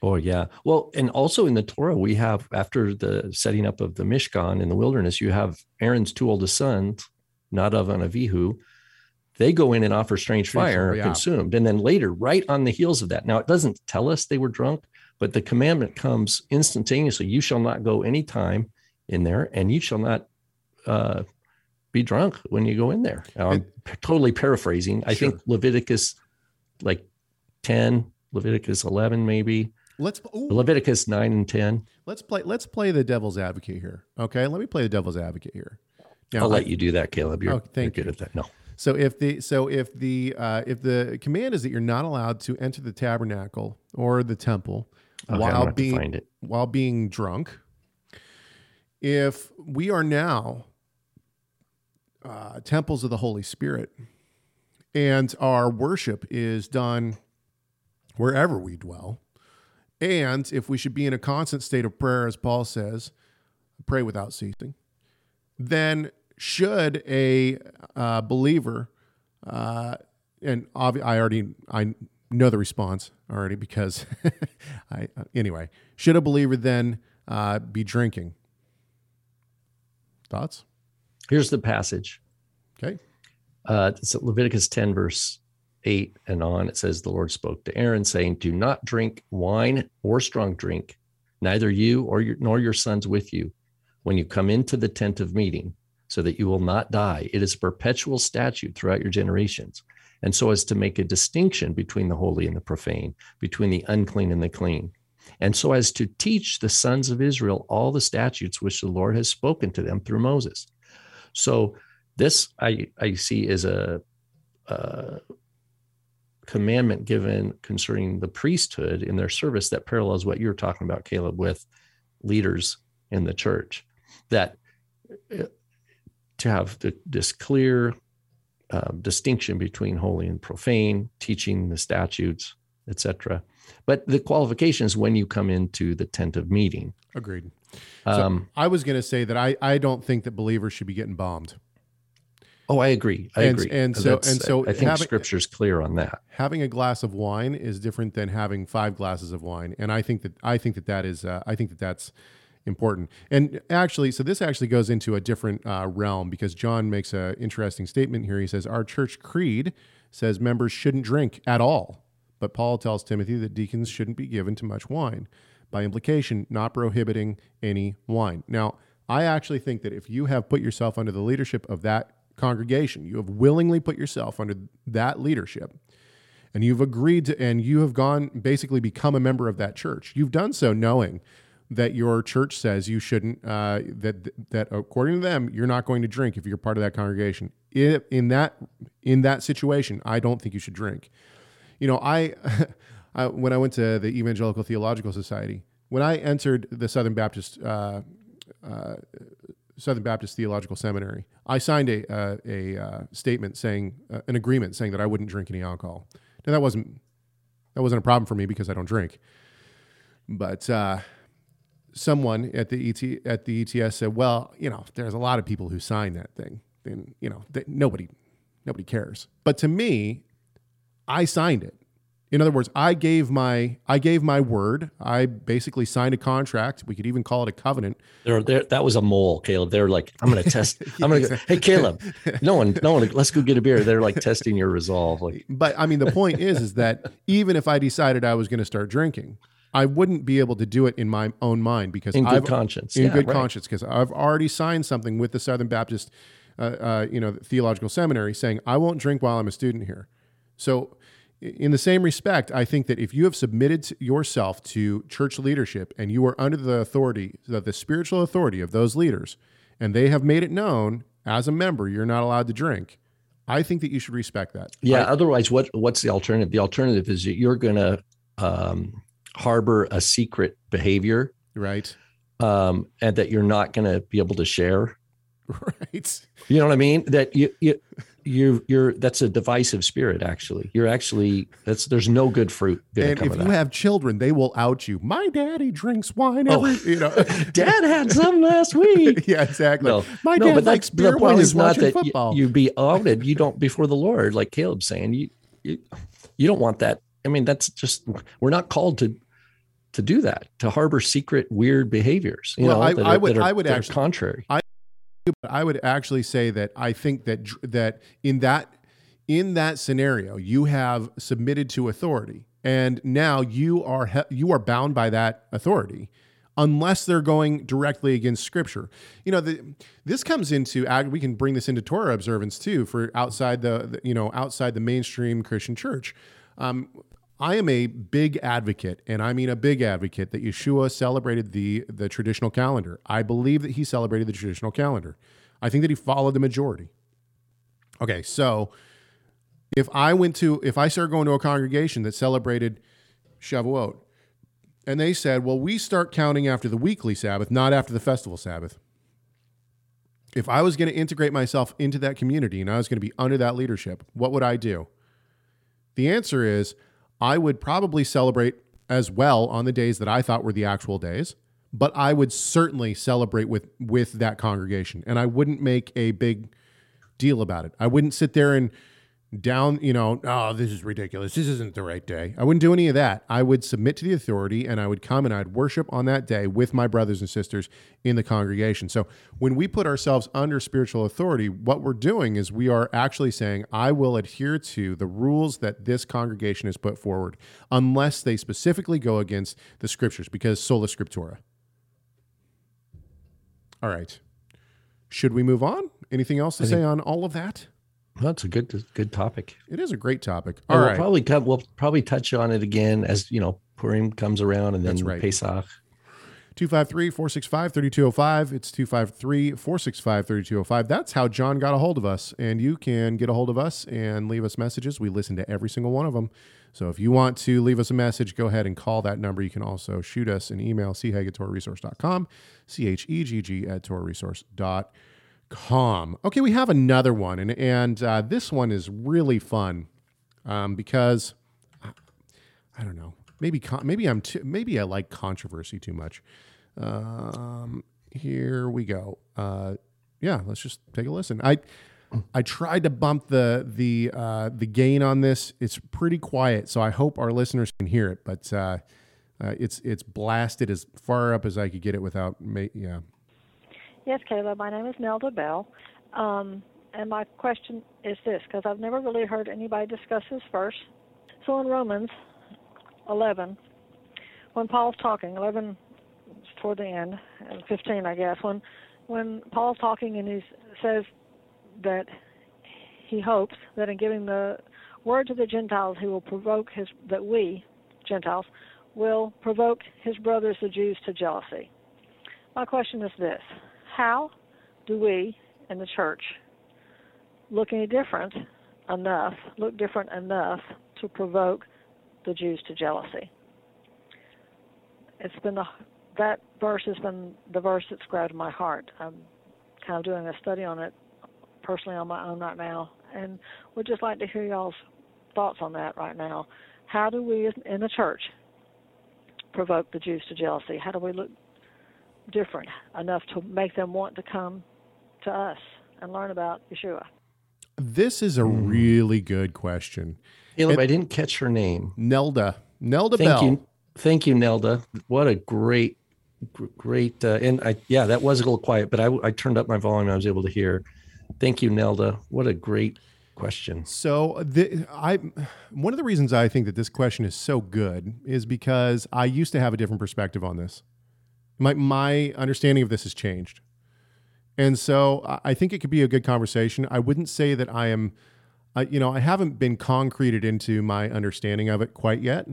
Oh yeah. Well, and also in the Torah, we have after the setting up of the Mishkan in the wilderness, you have Aaron's two oldest sons, Nadav and Avihu. They go in and offer strange fire, yeah. consumed, and then later, right on the heels of that. Now it doesn't tell us they were drunk, but the commandment comes instantaneously: "You shall not go any time in there, and you shall not uh, be drunk when you go in there." Now, I'm totally paraphrasing. I sure. think Leviticus, like ten, Leviticus eleven, maybe Let's ooh. Leviticus nine and ten. Let's play. Let's play the devil's advocate here. Okay, let me play the devil's advocate here. Now, I'll I, let you do that, Caleb. You're, oh, thank you're good at that. No. So if the so if the uh, if the command is that you're not allowed to enter the tabernacle or the temple okay, while being while being drunk, if we are now uh, temples of the Holy Spirit and our worship is done wherever we dwell, and if we should be in a constant state of prayer, as Paul says, pray without ceasing, then should a uh, believer, uh, and obvi- I already I know the response already because [LAUGHS] I anyway, should a believer then uh, be drinking? Thoughts? Here's the passage. Okay. Uh, it's Leviticus 10, verse 8 and on, it says, The Lord spoke to Aaron, saying, Do not drink wine or strong drink, neither you or your, nor your sons with you, when you come into the tent of meeting, so that you will not die. It is a perpetual statute throughout your generations. And so as to make a distinction between the holy and the profane, between the unclean and the clean. And so as to teach the sons of Israel all the statutes which the Lord has spoken to them through Moses. So this I, I see as a, a commandment given concerning the priesthood in their service that parallels what you're talking about, Caleb, with leaders in the church. That to have the, this clear uh, distinction between holy and profane, teaching the statutes, etc. But the qualification is when you come into the tent of meeting. Agreed. Um, so I was going to say that I, I don't think that believers should be getting bombed. oh, I agree. I And- agree. and so- That's- and so I think having- Scripture's clear on that. Having a glass of wine is different than having five glasses of wine, and I think that I think that that is uh, I think that that's important. And actually, so this actually goes into a different uh, realm because John makes an interesting statement here. He says our church creed says members shouldn't drink at all, but Paul tells Timothy that deacons shouldn't be given to much wine. By implication, not prohibiting any wine. Now, I actually think that if you have put yourself under the leadership of that congregation, you have willingly put yourself under that leadership, and you've agreed to, and you have gone basically become a member of that church. You've done so knowing that your church says you shouldn't, uh, that that according to them, you're not going to drink if you're part of that congregation. If, in that in that situation, I don't think you should drink. You know, I, [LAUGHS] I when I went to the Evangelical Theological Society, when I entered the Southern Baptist. Uh, uh, Southern Baptist Theological Seminary. I signed a uh, a uh, statement saying uh, an agreement saying that I wouldn't drink any alcohol. Now that wasn't that wasn't a problem for me because I don't drink. But someone at the ET at the ETS said, "Well, you know, there's a lot of people who sign that thing, and you know, that nobody nobody cares." But to me, I signed it. In other words, I gave my I gave my word. I basically signed a contract. We could even call it a covenant. There, there, that was a mole, Caleb. They're like, I'm going to test. [LAUGHS] I'm going to. go, Hey, Caleb. No one, no one. Let's go get a beer. They're like testing your resolve. Like, But I mean, the point is, is that even if I decided I was going to start drinking, I wouldn't be able to do it in my own mind because In good I've, conscience. in Yeah, good right. conscience, because I've already signed something with the Southern Baptist, uh, uh, you know, theological seminary saying I won't drink while I'm a student here. So, in the same respect, I think that if you have submitted yourself to church leadership and you are under the authority, the, the spiritual authority of those leaders, and they have made it known as a member you're not allowed to drink, I think that you should respect that. yeah. I- otherwise, what? What's the alternative? The alternative is that you're going to um, harbor a secret behavior, right. um, and that you're not going to be able to share. [LAUGHS] Right. You know what I mean? That you, you, you, you're. That's a divisive spirit. Actually, you're actually. That's there's no good fruit And come if of you that. have children, they will out you. My daddy drinks wine Oh. you know. [LAUGHS] Dad had some last week. [LAUGHS] yeah, exactly. No, My no, dad but likes beer the point is not that you, football. you be outed. You don't before the Lord, like Caleb's saying. You, you, you don't want that. I mean, that's just we're not called to to do that to harbor secret weird behaviors. You Well, know, I- that I are, would- that are- I would actually- contrary. But I would actually say that I think that that in that in that scenario, you have submitted to authority, and now you are you are bound by that authority, unless they're going directly against Scripture. You know, the, this comes into we can bring this into Torah observance too for outside the, the you know outside the mainstream Christian church. Um, I am a big advocate, and I mean a big advocate, that Yeshua celebrated the the traditional calendar. I believe that he celebrated the traditional calendar. I think that he followed the majority. Okay, so if I went to if I started going to a congregation that celebrated Shavuot, and they said, "Well, we start counting after the weekly Sabbath, not after the festival Sabbath." If I was going to integrate myself into that community and I was going to be under that leadership, what would I do? The answer is I would probably celebrate as well on the days that I thought were the actual days, but I would certainly celebrate with with that congregation and I wouldn't make a big deal about it. I wouldn't sit there and down, you know, oh, this is ridiculous. This isn't the right day. I wouldn't do any of that. I would submit to the authority and I would come and I'd worship on that day with my brothers and sisters in the congregation. So when we put ourselves under spiritual authority, what we're doing is we are actually saying, I will adhere to the rules that this congregation has put forward, unless they specifically go against the scriptures, because sola scriptura. All right. Should we move on? Anything else to I say on all of that? That's a good good topic. It is a great topic. All we'll right. probably come, we'll probably touch on it again as you know Purim comes around and then That's right. Pesach. 253 465 3205. It's 253 465 3205. That's how John got a hold of us. And you can get a hold of us and leave us messages. We listen to every single one of them. So if you want to leave us a message, go ahead and call that number. You can also shoot us an email, chegg at torahresource.com, C H E G G at torahresource.com. calm. Okay, we have another one, and and uh, this one is really fun um, because I don't know. Maybe con- maybe I'm too, maybe I like controversy too much. Um, here we go. Uh, yeah, let's just take a listen. I I tried to bump the the uh, the gain on this. It's pretty quiet, so I hope our listeners can hear it. But uh, uh, it's it's blasted as far up as I could get it without. Ma- yeah. Yes, Caleb. My name is Nelda Bell, um, and my question is this because I've never really heard anybody discuss this verse. So in Romans 11, when Paul's talking, 11 toward the end, 15, I guess, when when Paul's talking and he says that he hopes that in giving the word to the Gentiles, he will provoke his that we Gentiles will provoke his brothers the Jews to jealousy. My question is this: How do we in the church look any different enough, look different enough to provoke the Jews to jealousy? It's been the that verse has been the verse that's grabbed my heart. I'm kind of doing a study on it personally on my own right now, and would just like to hear y'all's thoughts on that right now. How do we in the church provoke the Jews to jealousy? How do we look different enough to make them want to come to us and learn about Yeshua? This is a really good question. Caleb, And- I didn't catch her name. Nelda. Nelda Thank Bell. you, thank you, Nelda. What a great, great. Uh, and I, yeah, that was a little quiet, but I, I turned up my volume. And I was able to hear. Thank you, Nelda. What a great question. So the, I one of the reasons I think that this question is so good is because I used to have a different perspective on this. My my understanding of this has changed. And so I- think it could be a good conversation. I wouldn't say that I am I, you know, I haven't been concreted into my understanding of it quite yet.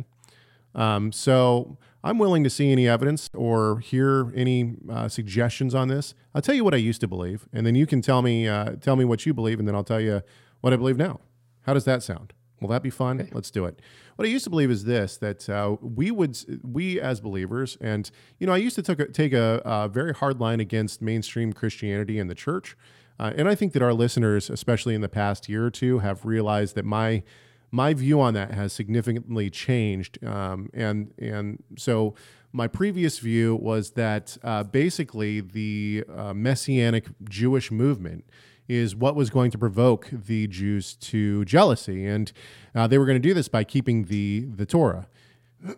Um, so I'm willing to see any evidence or hear any uh, suggestions on this. I'll tell you what I used to believe, and then you can tell me uh, tell me what you believe, and then I'll tell you what I believe now. How does that sound? Will that be fun? Let's do it. What I used to believe is this: that uh, we would, we as believers, and you know, I used to take a, take a, a very hard line against mainstream Christianity and the church, uh, and I think that our listeners, especially in the past year or two, have realized that my my view on that has significantly changed. Um, and and so my previous view was that uh, basically the uh, messianic Jewish movement is what was going to provoke the Jews to jealousy, and uh, they were going to do this by keeping the the Torah.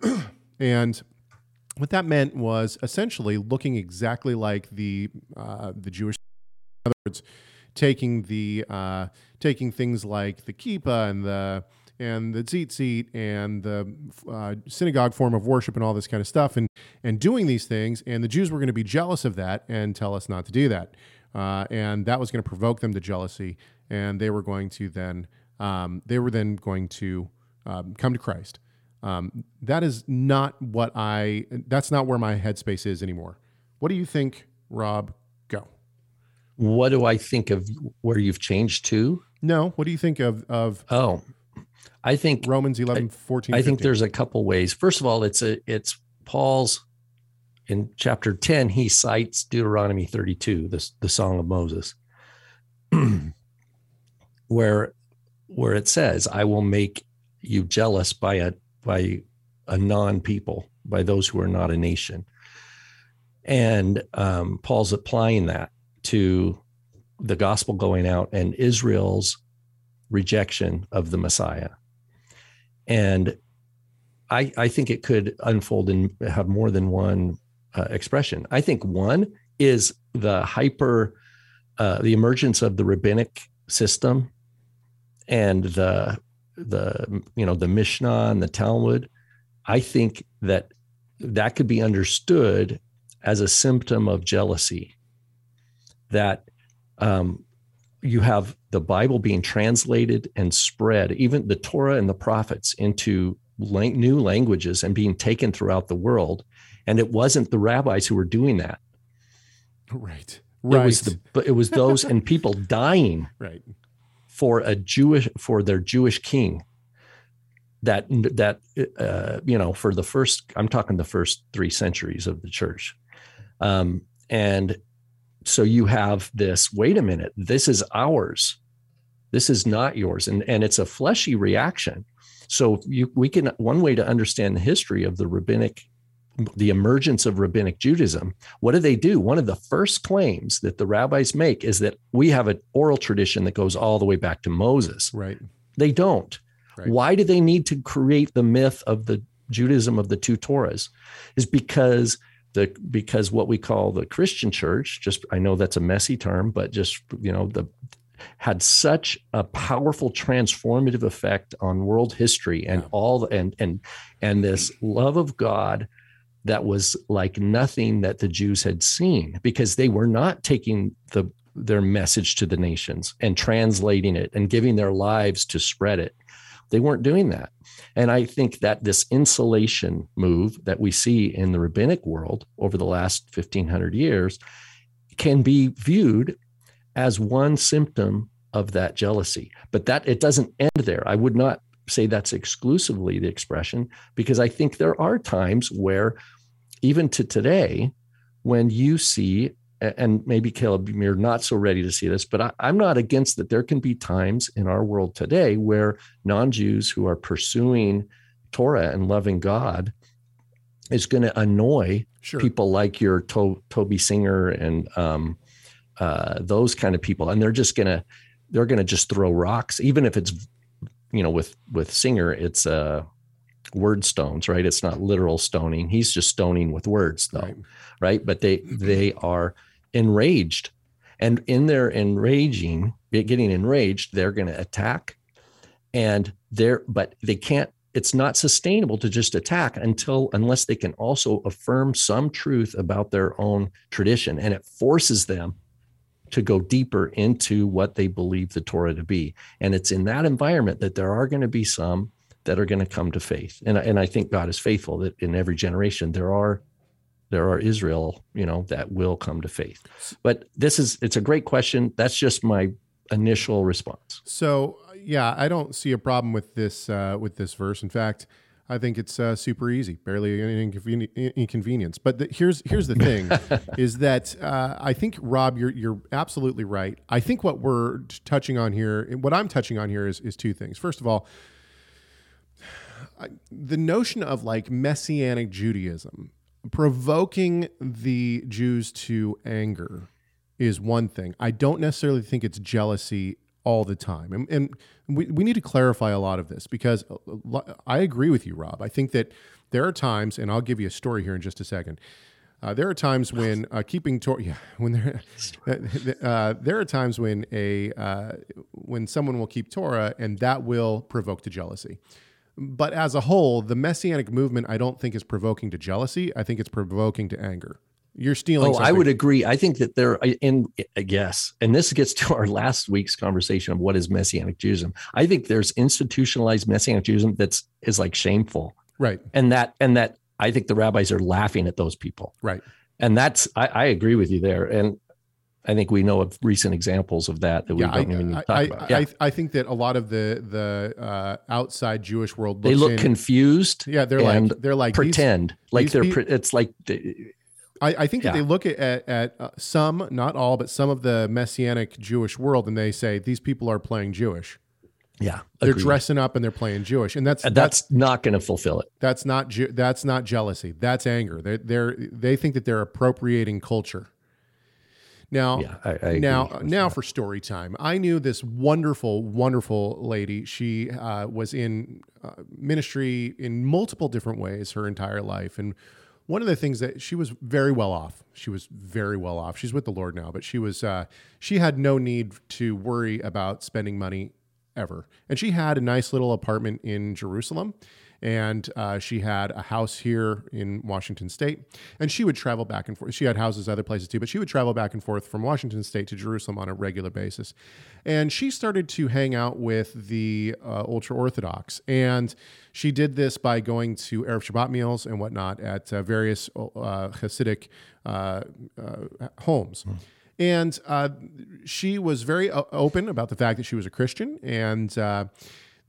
[CLEARS THROAT] and what that meant was essentially looking exactly like the uh, the Jewish in other words, taking the uh, taking things like the kippah and the and the tzitzit and the uh, synagogue form of worship and all this kind of stuff, and and doing these things, and the Jews were going to be jealous of that and tell us not to do that, uh, and that was going to provoke them to jealousy, and they were going to then um, they were then going to um, come to Christ. Um, that is not what I. That's not where my headspace is anymore. What do you think, Rob? Go. What do I think of where you've changed to? No. What do you think of of Oh, I think Romans 11, 14, I think 15? there's a couple ways. First of all, it's a it's Paul's in chapter 10, he cites Deuteronomy 32, the, the Song of Moses, [CLEARS THROAT] where where it says, I will make you jealous by a by a non-people, by those who are not a nation. And um, Paul's applying that to the gospel going out and Israel's rejection of the Messiah. And I, I think it could unfold and have more than one uh, expression. I think one is the hyper, uh, the emergence of the rabbinic system and the the you know the Mishnah and the Talmud. I think that that could be understood as a symptom of jealousy. That um, you have the Bible being translated and spread, even the Torah and the prophets, into new languages and being taken throughout the world. And it wasn't the rabbis who were doing that. Right. It was the but it was those and people [LAUGHS] dying right for a Jewish for their Jewish king. That that uh, you know for the first I'm talking the first three centuries of the church, um, and so you have this wait a minute this is ours this is not yours and and it's a fleshy reaction so you we can one way to understand the history of the rabbinic the emergence of rabbinic judaism what do they do? One of the first claims that the rabbis make is that we have an oral tradition that goes all the way back to moses. Right. they don't. Right. why do they need to create the myth of the judaism of the two torahs? Is because the because what we call the christian church just i know that's a messy term but just you know the had such a powerful transformative effect on world history and all the, and and and this love of god that was like nothing that the Jews had seen because they were not taking the their message to the nations and translating it and giving their lives to spread it. They weren't doing that. And I think that this insulation move that we see in the rabbinic world over the last 1500 years can be viewed as one symptom of that jealousy. But that it doesn't end there. I would not say that's exclusively the expression because I think there are times where even to today, when you see, and maybe Caleb, you're not so ready to see this, but I, I'm not against that. There can be times in our world today where non Jews who are pursuing Torah and loving God is going to annoy Sure. people like your to- Tovia Singer and um, uh, those kind of people, and they're just going to they're going to just throw rocks, even if it's you know with with Singer, it's uh, word stones, right? It's not literal stoning. He's just stoning with words, though, Right. right? But they they are enraged, and in their enraging, getting enraged, they're going to attack, and they're but they can't. It's not sustainable to just attack until unless they can also affirm some truth about their own tradition, and it forces them to go deeper into what they believe the Torah to be. And it's in that environment that there are going to be some that are going to come to faith. And, and I think God is faithful that in every generation there are there are Israel, you know, that will come to faith. But this is it's a great question. That's just my initial response. So yeah, I don't see a problem with this uh, with this verse. In fact, I think it's uh, super easy, barely an inconveni- inconvenience. But the, here's here's the thing, [LAUGHS] is that uh, I think Rob, you're you're absolutely right. I think what we're touching on here, what I'm touching on here, is is two things. First of all, the notion of like messianic Judaism provoking the Jews to anger is one thing. I don't necessarily think it's jealousy all the time. And, and we, we need to clarify a lot of this because I agree with you, Rob. I think that there are times, and I'll give you a story here in just a second. Uh, there are times when uh, keeping Torah, yeah, [LAUGHS] when there, [LAUGHS] uh, there are times when a uh, when someone will keep Torah, and that will provoke to jealousy. But as a whole, the messianic movement, I don't think is provoking to jealousy. I think it's provoking to anger. You're stealing. Oh, I would agree. I think that there, and yes, and this gets to our last week's conversation of what is messianic Judaism. I think there's institutionalized messianic Judaism that's is like shameful, right? And that, and that, I think the rabbis are laughing at those people, right? And that's, I, I agree with you there, and I think we know of recent examples of that that we yeah, don't I, even to talk I, about. I, I, think that a lot of the the uh, outside Jewish world they look in, confused. Yeah, they're like they're like pretend these, like these they're. pe- it's like. They, I, I think that Yeah. they look at at, at uh, some, not all, but some of the messianic Jewish world, and they say these people are playing Jewish. yeah, They're agreed. dressing up and they're playing Jewish, and that's And that's not going to fulfill it. That's not that's not jealousy. That's anger. They're, they're they think that they're appropriating culture. Now, Yeah, I- I now, now for story time. I knew this wonderful, wonderful lady. She uh, was in uh, ministry in multiple different ways her entire life, and one of the things that she was very well off. She was very well off. She's with the Lord now, but she was uh, she had no need to worry about spending money ever. And she had a nice little apartment in Jerusalem. And uh, she had a house here in Washington State. And she would travel back and forth. She had houses other places too, but she would travel back and forth from Washington State to Jerusalem on a regular basis. And she started to hang out with the uh, ultra Orthodox. And she did this by going to Erev Shabbat meals and whatnot at uh, various uh, Hasidic uh, uh, homes. And uh, she was very o- open about the fact that she was a Christian. And uh,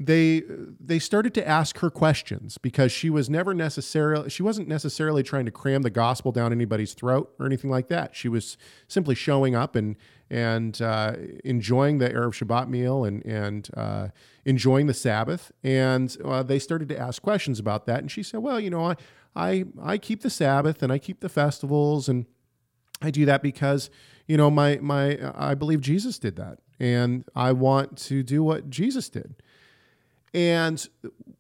they they started to ask her questions because she was never necessarily she wasn't necessarily trying to cram the gospel down anybody's throat or anything like that. She was simply showing up and and uh, enjoying the Erev Shabbat meal and and uh, enjoying the Sabbath. And uh, they started to ask questions about that. And she said, "Well, you know, I I I keep the Sabbath and I keep the festivals and I do that because you know my my I believe Jesus did that, and I want to do what Jesus did." And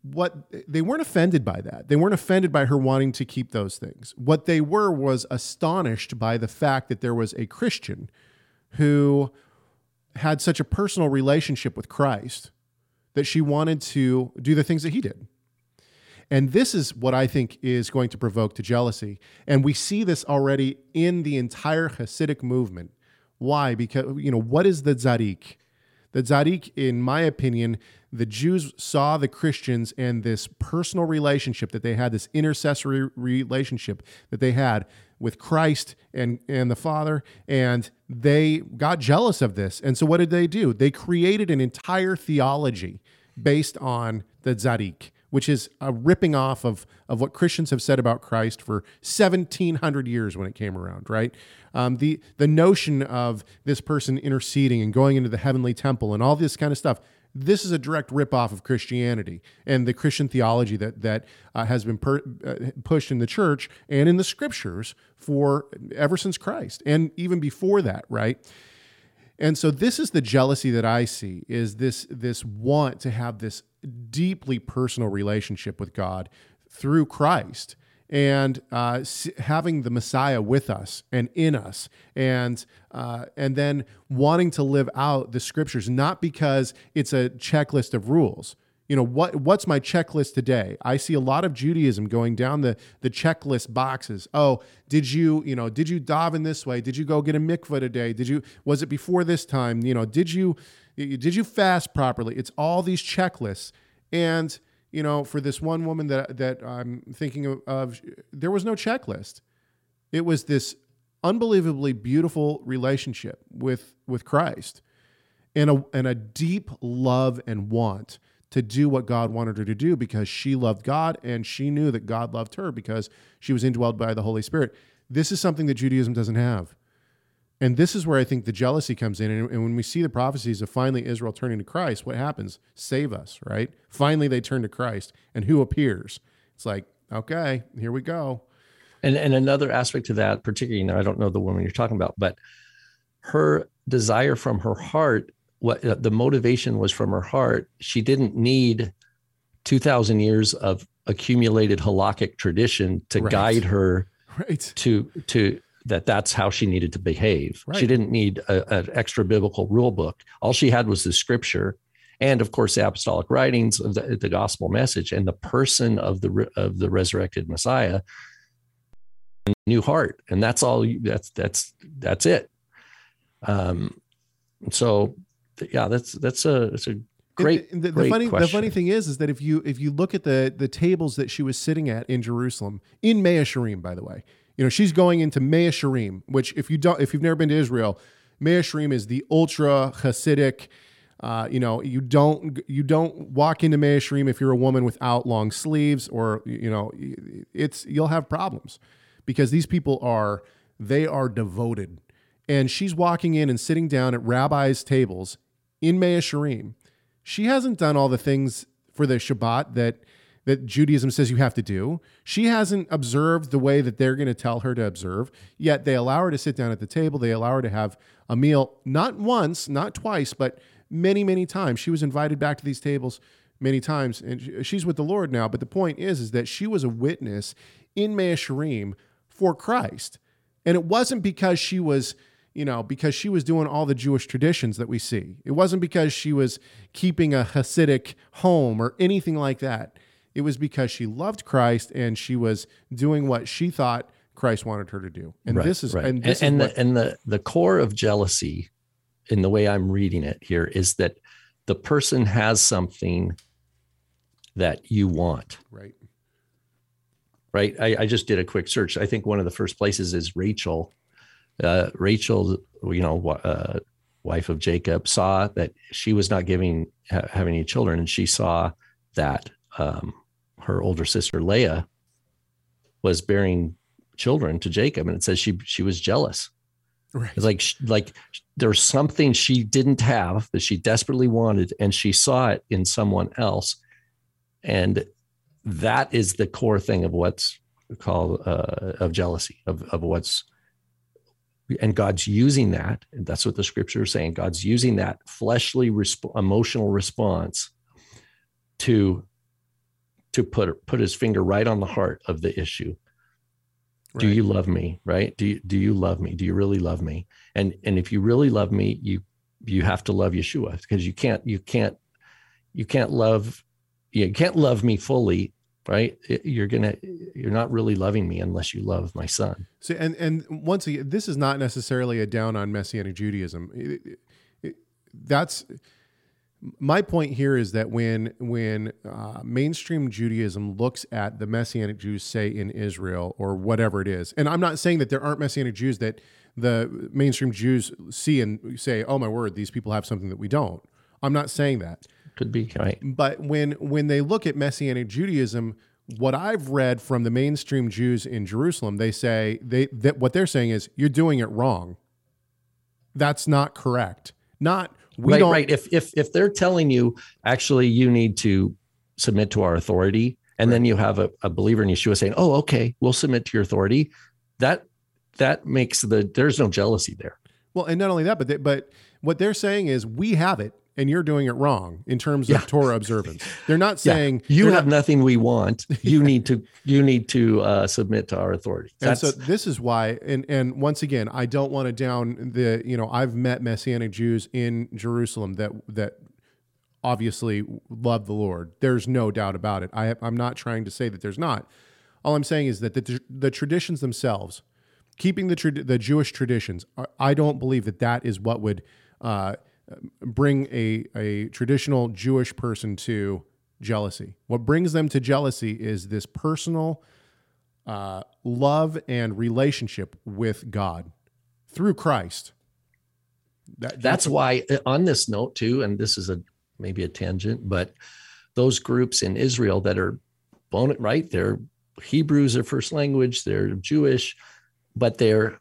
what they weren't offended by that. They weren't offended by her wanting to keep those things. What they were was astonished by the fact that there was a Christian who had such a personal relationship with Christ that she wanted to do the things that he did. And this is what I think is going to provoke to jealousy. And we see this already in the entire Hasidic movement. Why? Because, you know, what is the Tzaddik? The Tzaddik, in my opinion, the Jews saw the Christians and this personal relationship that they had, this intercessory relationship that they had with Christ and, and the Father, and they got jealous of this. And so what did they do? They created an entire theology based on the Tzaddik, which is a ripping off of, of what Christians have said about Christ for 1700 years when it came around, right? Um, the, the notion of this person interceding and going into the heavenly temple and all this kind of stuff this is a direct ripoff of Christianity and the Christian theology that that uh, has been per, uh, pushed in the church and in the scriptures for ever since Christ and even before that, right? And so this is the jealousy that I see is this this want to have this deeply personal relationship with God through Christ and uh, having the Messiah with us and in us, and uh, and then wanting to live out the scriptures, not because it's a checklist of rules. You know what? What's my checklist today? I see a lot of Judaism going down the the checklist boxes. Oh, did you you know did you daven this way? Did you go get a mikvah today? Did you was it before this time? You know did you did you fast properly? It's all these checklists and you know, for this one woman that that I'm thinking of, there was no checklist. It was this unbelievably beautiful relationship with with Christ, and a and a deep love and want to do what God wanted her to do because she loved God and she knew that God loved her because she was indwelled by the Holy Spirit. This is something that Judaism doesn't have. And this is where I think the jealousy comes in. And, and, when we see the prophecies of finally Israel turning to Christ, what happens? Save us, right? Finally, they turn to Christ. And who appears? It's like, okay, here we go. And, and another aspect to that, particularly, you know, I don't know the woman you're talking about, but her desire from her heart, what uh, the motivation was from her heart, she didn't need 2,000 years of accumulated halakhic tradition to right. guide her [LAUGHS] right. to to that that's how she needed to behave. Right. She didn't need an extra biblical rule book. All she had was the scripture, and of course the apostolic writings of the, the gospel message and the person of the of the resurrected Messiah. New heart, and that's all. That's that's that's it. Um, so yeah, that's that's a that's a great. the, the, great funny question. the funny thing is, is that if you if you look at the the tables that she was sitting at in Jerusalem in Mea Shearim, by the way, you know, she's going into Mea Shearim, which if you don't, if you've never been to Israel, Mea Shearim is the ultra Hasidic. Uh, you know, you don't you don't walk into Mea Shearim if you're a woman without long sleeves, or you know, it's you'll have problems because these people are they are devoted. And she's walking in and sitting down at rabbis' tables in Mea Shearim. She hasn't done all the things for the Shabbat that that Judaism says you have to do. She hasn't observed the way that they're going to tell her to observe, yet they allow her to sit down at the table. They allow her to have a meal, not once, not twice, but many, many times. She was invited back to these tables many times, and she's with the Lord now. But the point is, is that she was a witness in Mea Shearim for Christ. And it wasn't because she was you know, because she was doing all the Jewish traditions that we see. It wasn't because she was keeping a Hasidic home or anything like that. It was because she loved Christ and she was doing what she thought Christ wanted her to do. And right, this is right. and this and, is and the and the the core of jealousy in the way I'm reading it here is that the person has something that you want. Right. Right. I, I just did a quick search. I think one of the first places is Rachel. Uh, Rachel, you know, uh, wife of Jacob, saw that she was not giving ha- having any children, and she saw that um, her older sister Leah was bearing children to Jacob, and it says she she was jealous. Right. It's like like there's something she didn't have that she desperately wanted, and she saw it in someone else, and that is the core thing of what's called uh, of jealousy of of what's and God's using that. And that's what the scripture is saying. God's using that fleshly resp- emotional response to to put put his finger right on the heart of the issue. Do you love me? Right? Do you, do you love me? Do you really love me? And and if you really love me, you you have to love Yeshua because you can't you can't you can't love you can't love me fully, right? You're gonna you're not really loving me unless you love my son. So, and and once again, this is not necessarily a down on Messianic Judaism. It- it- it- that's my point here is that when when uh, mainstream Judaism looks at the Messianic Jews, say in Israel or whatever it is, and I'm not saying that there aren't Messianic Jews that the mainstream Jews see and say, "Oh my word, these people have something that we don't." I'm not saying that. Could be right. But when when they look at Messianic Judaism, what I've read from the mainstream Jews in Jerusalem, they say they that what they're saying is you're doing it wrong. That's not correct. Not we right, don't right. If if if they're telling you actually you need to submit to our authority, and then you have a, a believer in Yeshua saying, "Oh, okay, we'll submit to your authority," that that makes the there's no jealousy there. Well, and not only that, but they, but what they're saying is we have it and you're doing it wrong in terms Yeah. of Torah observance. They're not [LAUGHS] Yeah. saying you have not- nothing we want. You [LAUGHS] need to you need to uh, submit to our authority. And so this is why, and and once again, I don't want to down the. You know, I've met Messianic Jews in Jerusalem that that obviously love the Lord. There's no doubt about it. I I'm not trying to say that there's not. All I'm saying is that the the traditions themselves, keeping the the Jewish traditions, I- I don't believe that that is what would uh, bring a a traditional Jewish person to jealousy. What brings them to jealousy is this personal uh, love and relationship with God through Christ. That- that's why uh, on this note too and this is a maybe a tangent but those groups in israel that are bone right they're Hebrews their first language they're jewish but their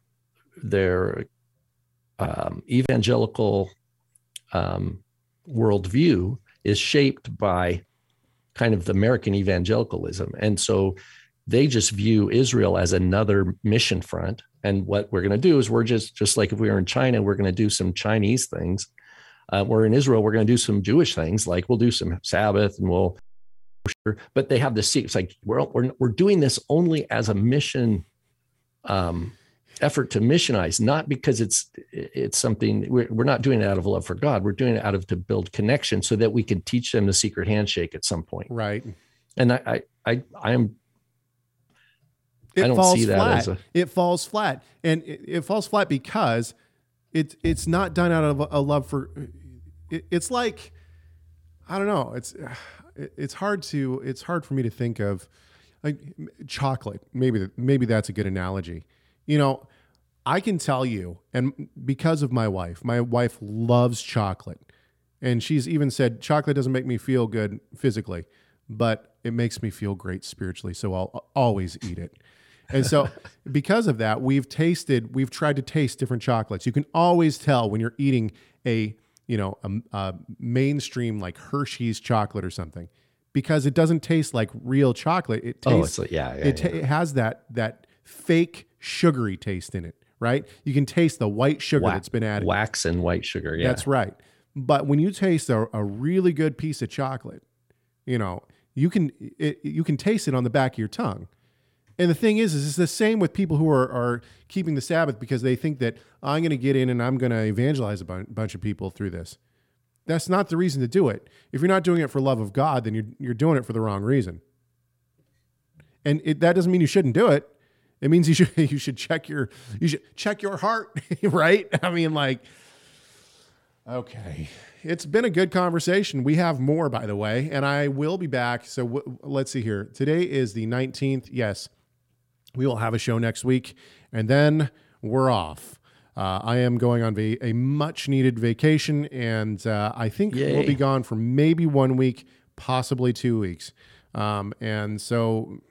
their um, evangelical um, worldview is shaped by kind of the american evangelicalism. And so they just view israel as another mission front. And what we're going to do is we're just just like if we were in china we're going to do some chinese things. Uh, we're in israel we're going to do some jewish things like we'll do some sabbath and we'll but they have secret. It's like we're, we're, we're doing this only as a mission um, effort to missionize not because it's it's something we're, we're not doing it out of love for god we're doing it out of to build connection so that we can teach them the secret handshake at some point right. and i i i, I am It I don't falls see that flat. as a- it falls flat, and it, it falls flat because it's it's not done out of a, a love for. It, it's like I don't know. It's [SIGHS] it's hard to it's hard for me to think of like chocolate. Maybe maybe that's a good analogy. You know, I can tell you, and because of my wife, my wife loves chocolate, and she's even said chocolate doesn't make me feel good physically, but it makes me feel great spiritually. So I'll always eat it. And so, [LAUGHS] because of that, we've tasted, we've tried to taste different chocolates. You can always tell when you're eating a, you know, a, a mainstream like Hershey's chocolate or something, because it doesn't taste like real chocolate. It Oh, tastes, it's like- yeah, yeah, it, ta- it has that that fake sugary taste in it, right? You can taste the white sugar that's been added. wax and white sugar yeah That's right. But when you taste a, a really good piece of chocolate, you know, you can it, you can taste it on the back of your tongue. And the thing is, is it's the same with people who are, are keeping the Sabbath because they think that I'm going to get in and I'm going to evangelize a bun- bunch of people through this. That's not the reason to do it. If you're not doing it for love of God, then you're you're doing it for the wrong reason. And it, that doesn't mean you shouldn't do it. It means you should [LAUGHS] you should check your you should check your heart, [LAUGHS] right? I mean, like, okay, it's been a good conversation. We have more, by the way, and I will be back. So w- let's see here. Today is the nineteenth. Yes, we will have a show next week, and then we're off. Uh, I am going on va- a much needed vacation, and uh, I think we'll be gone for maybe one week, possibly two weeks. Um, and so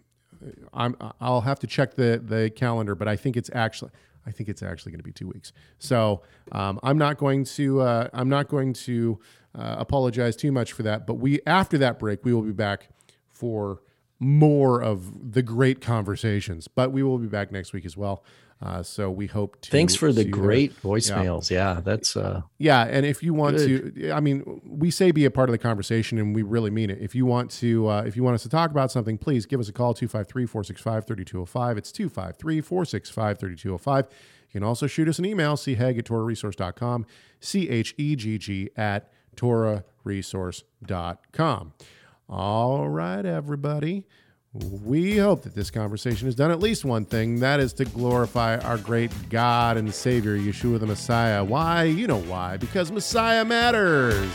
I'm I'll have to check the the calendar, but I think it's actually I think it's actually going to be two weeks. So um, I'm not going to uh, I'm not going to uh, apologize too much for that. But we after that break we will be back for more of the great conversations. But we will be back next week as well. Uh, so we hope to. Thanks for the see you there. great Yeah. voicemails. Yeah, that's uh Yeah, and if you want Good. to, I mean, we say be a part of the conversation, and we really mean it. If you want to, uh, if you want us to talk about something, please give us a call 253-465-3205. It's 253-465-3205. You can also shoot us an email, chegg at torahresource.com, C-H-E-G-G at torahresource.com. All right, everybody. We hope that this conversation has done at least one thing that is to glorify our great God and Savior, Yeshua the Messiah. Why? You know why. Because Messiah matters.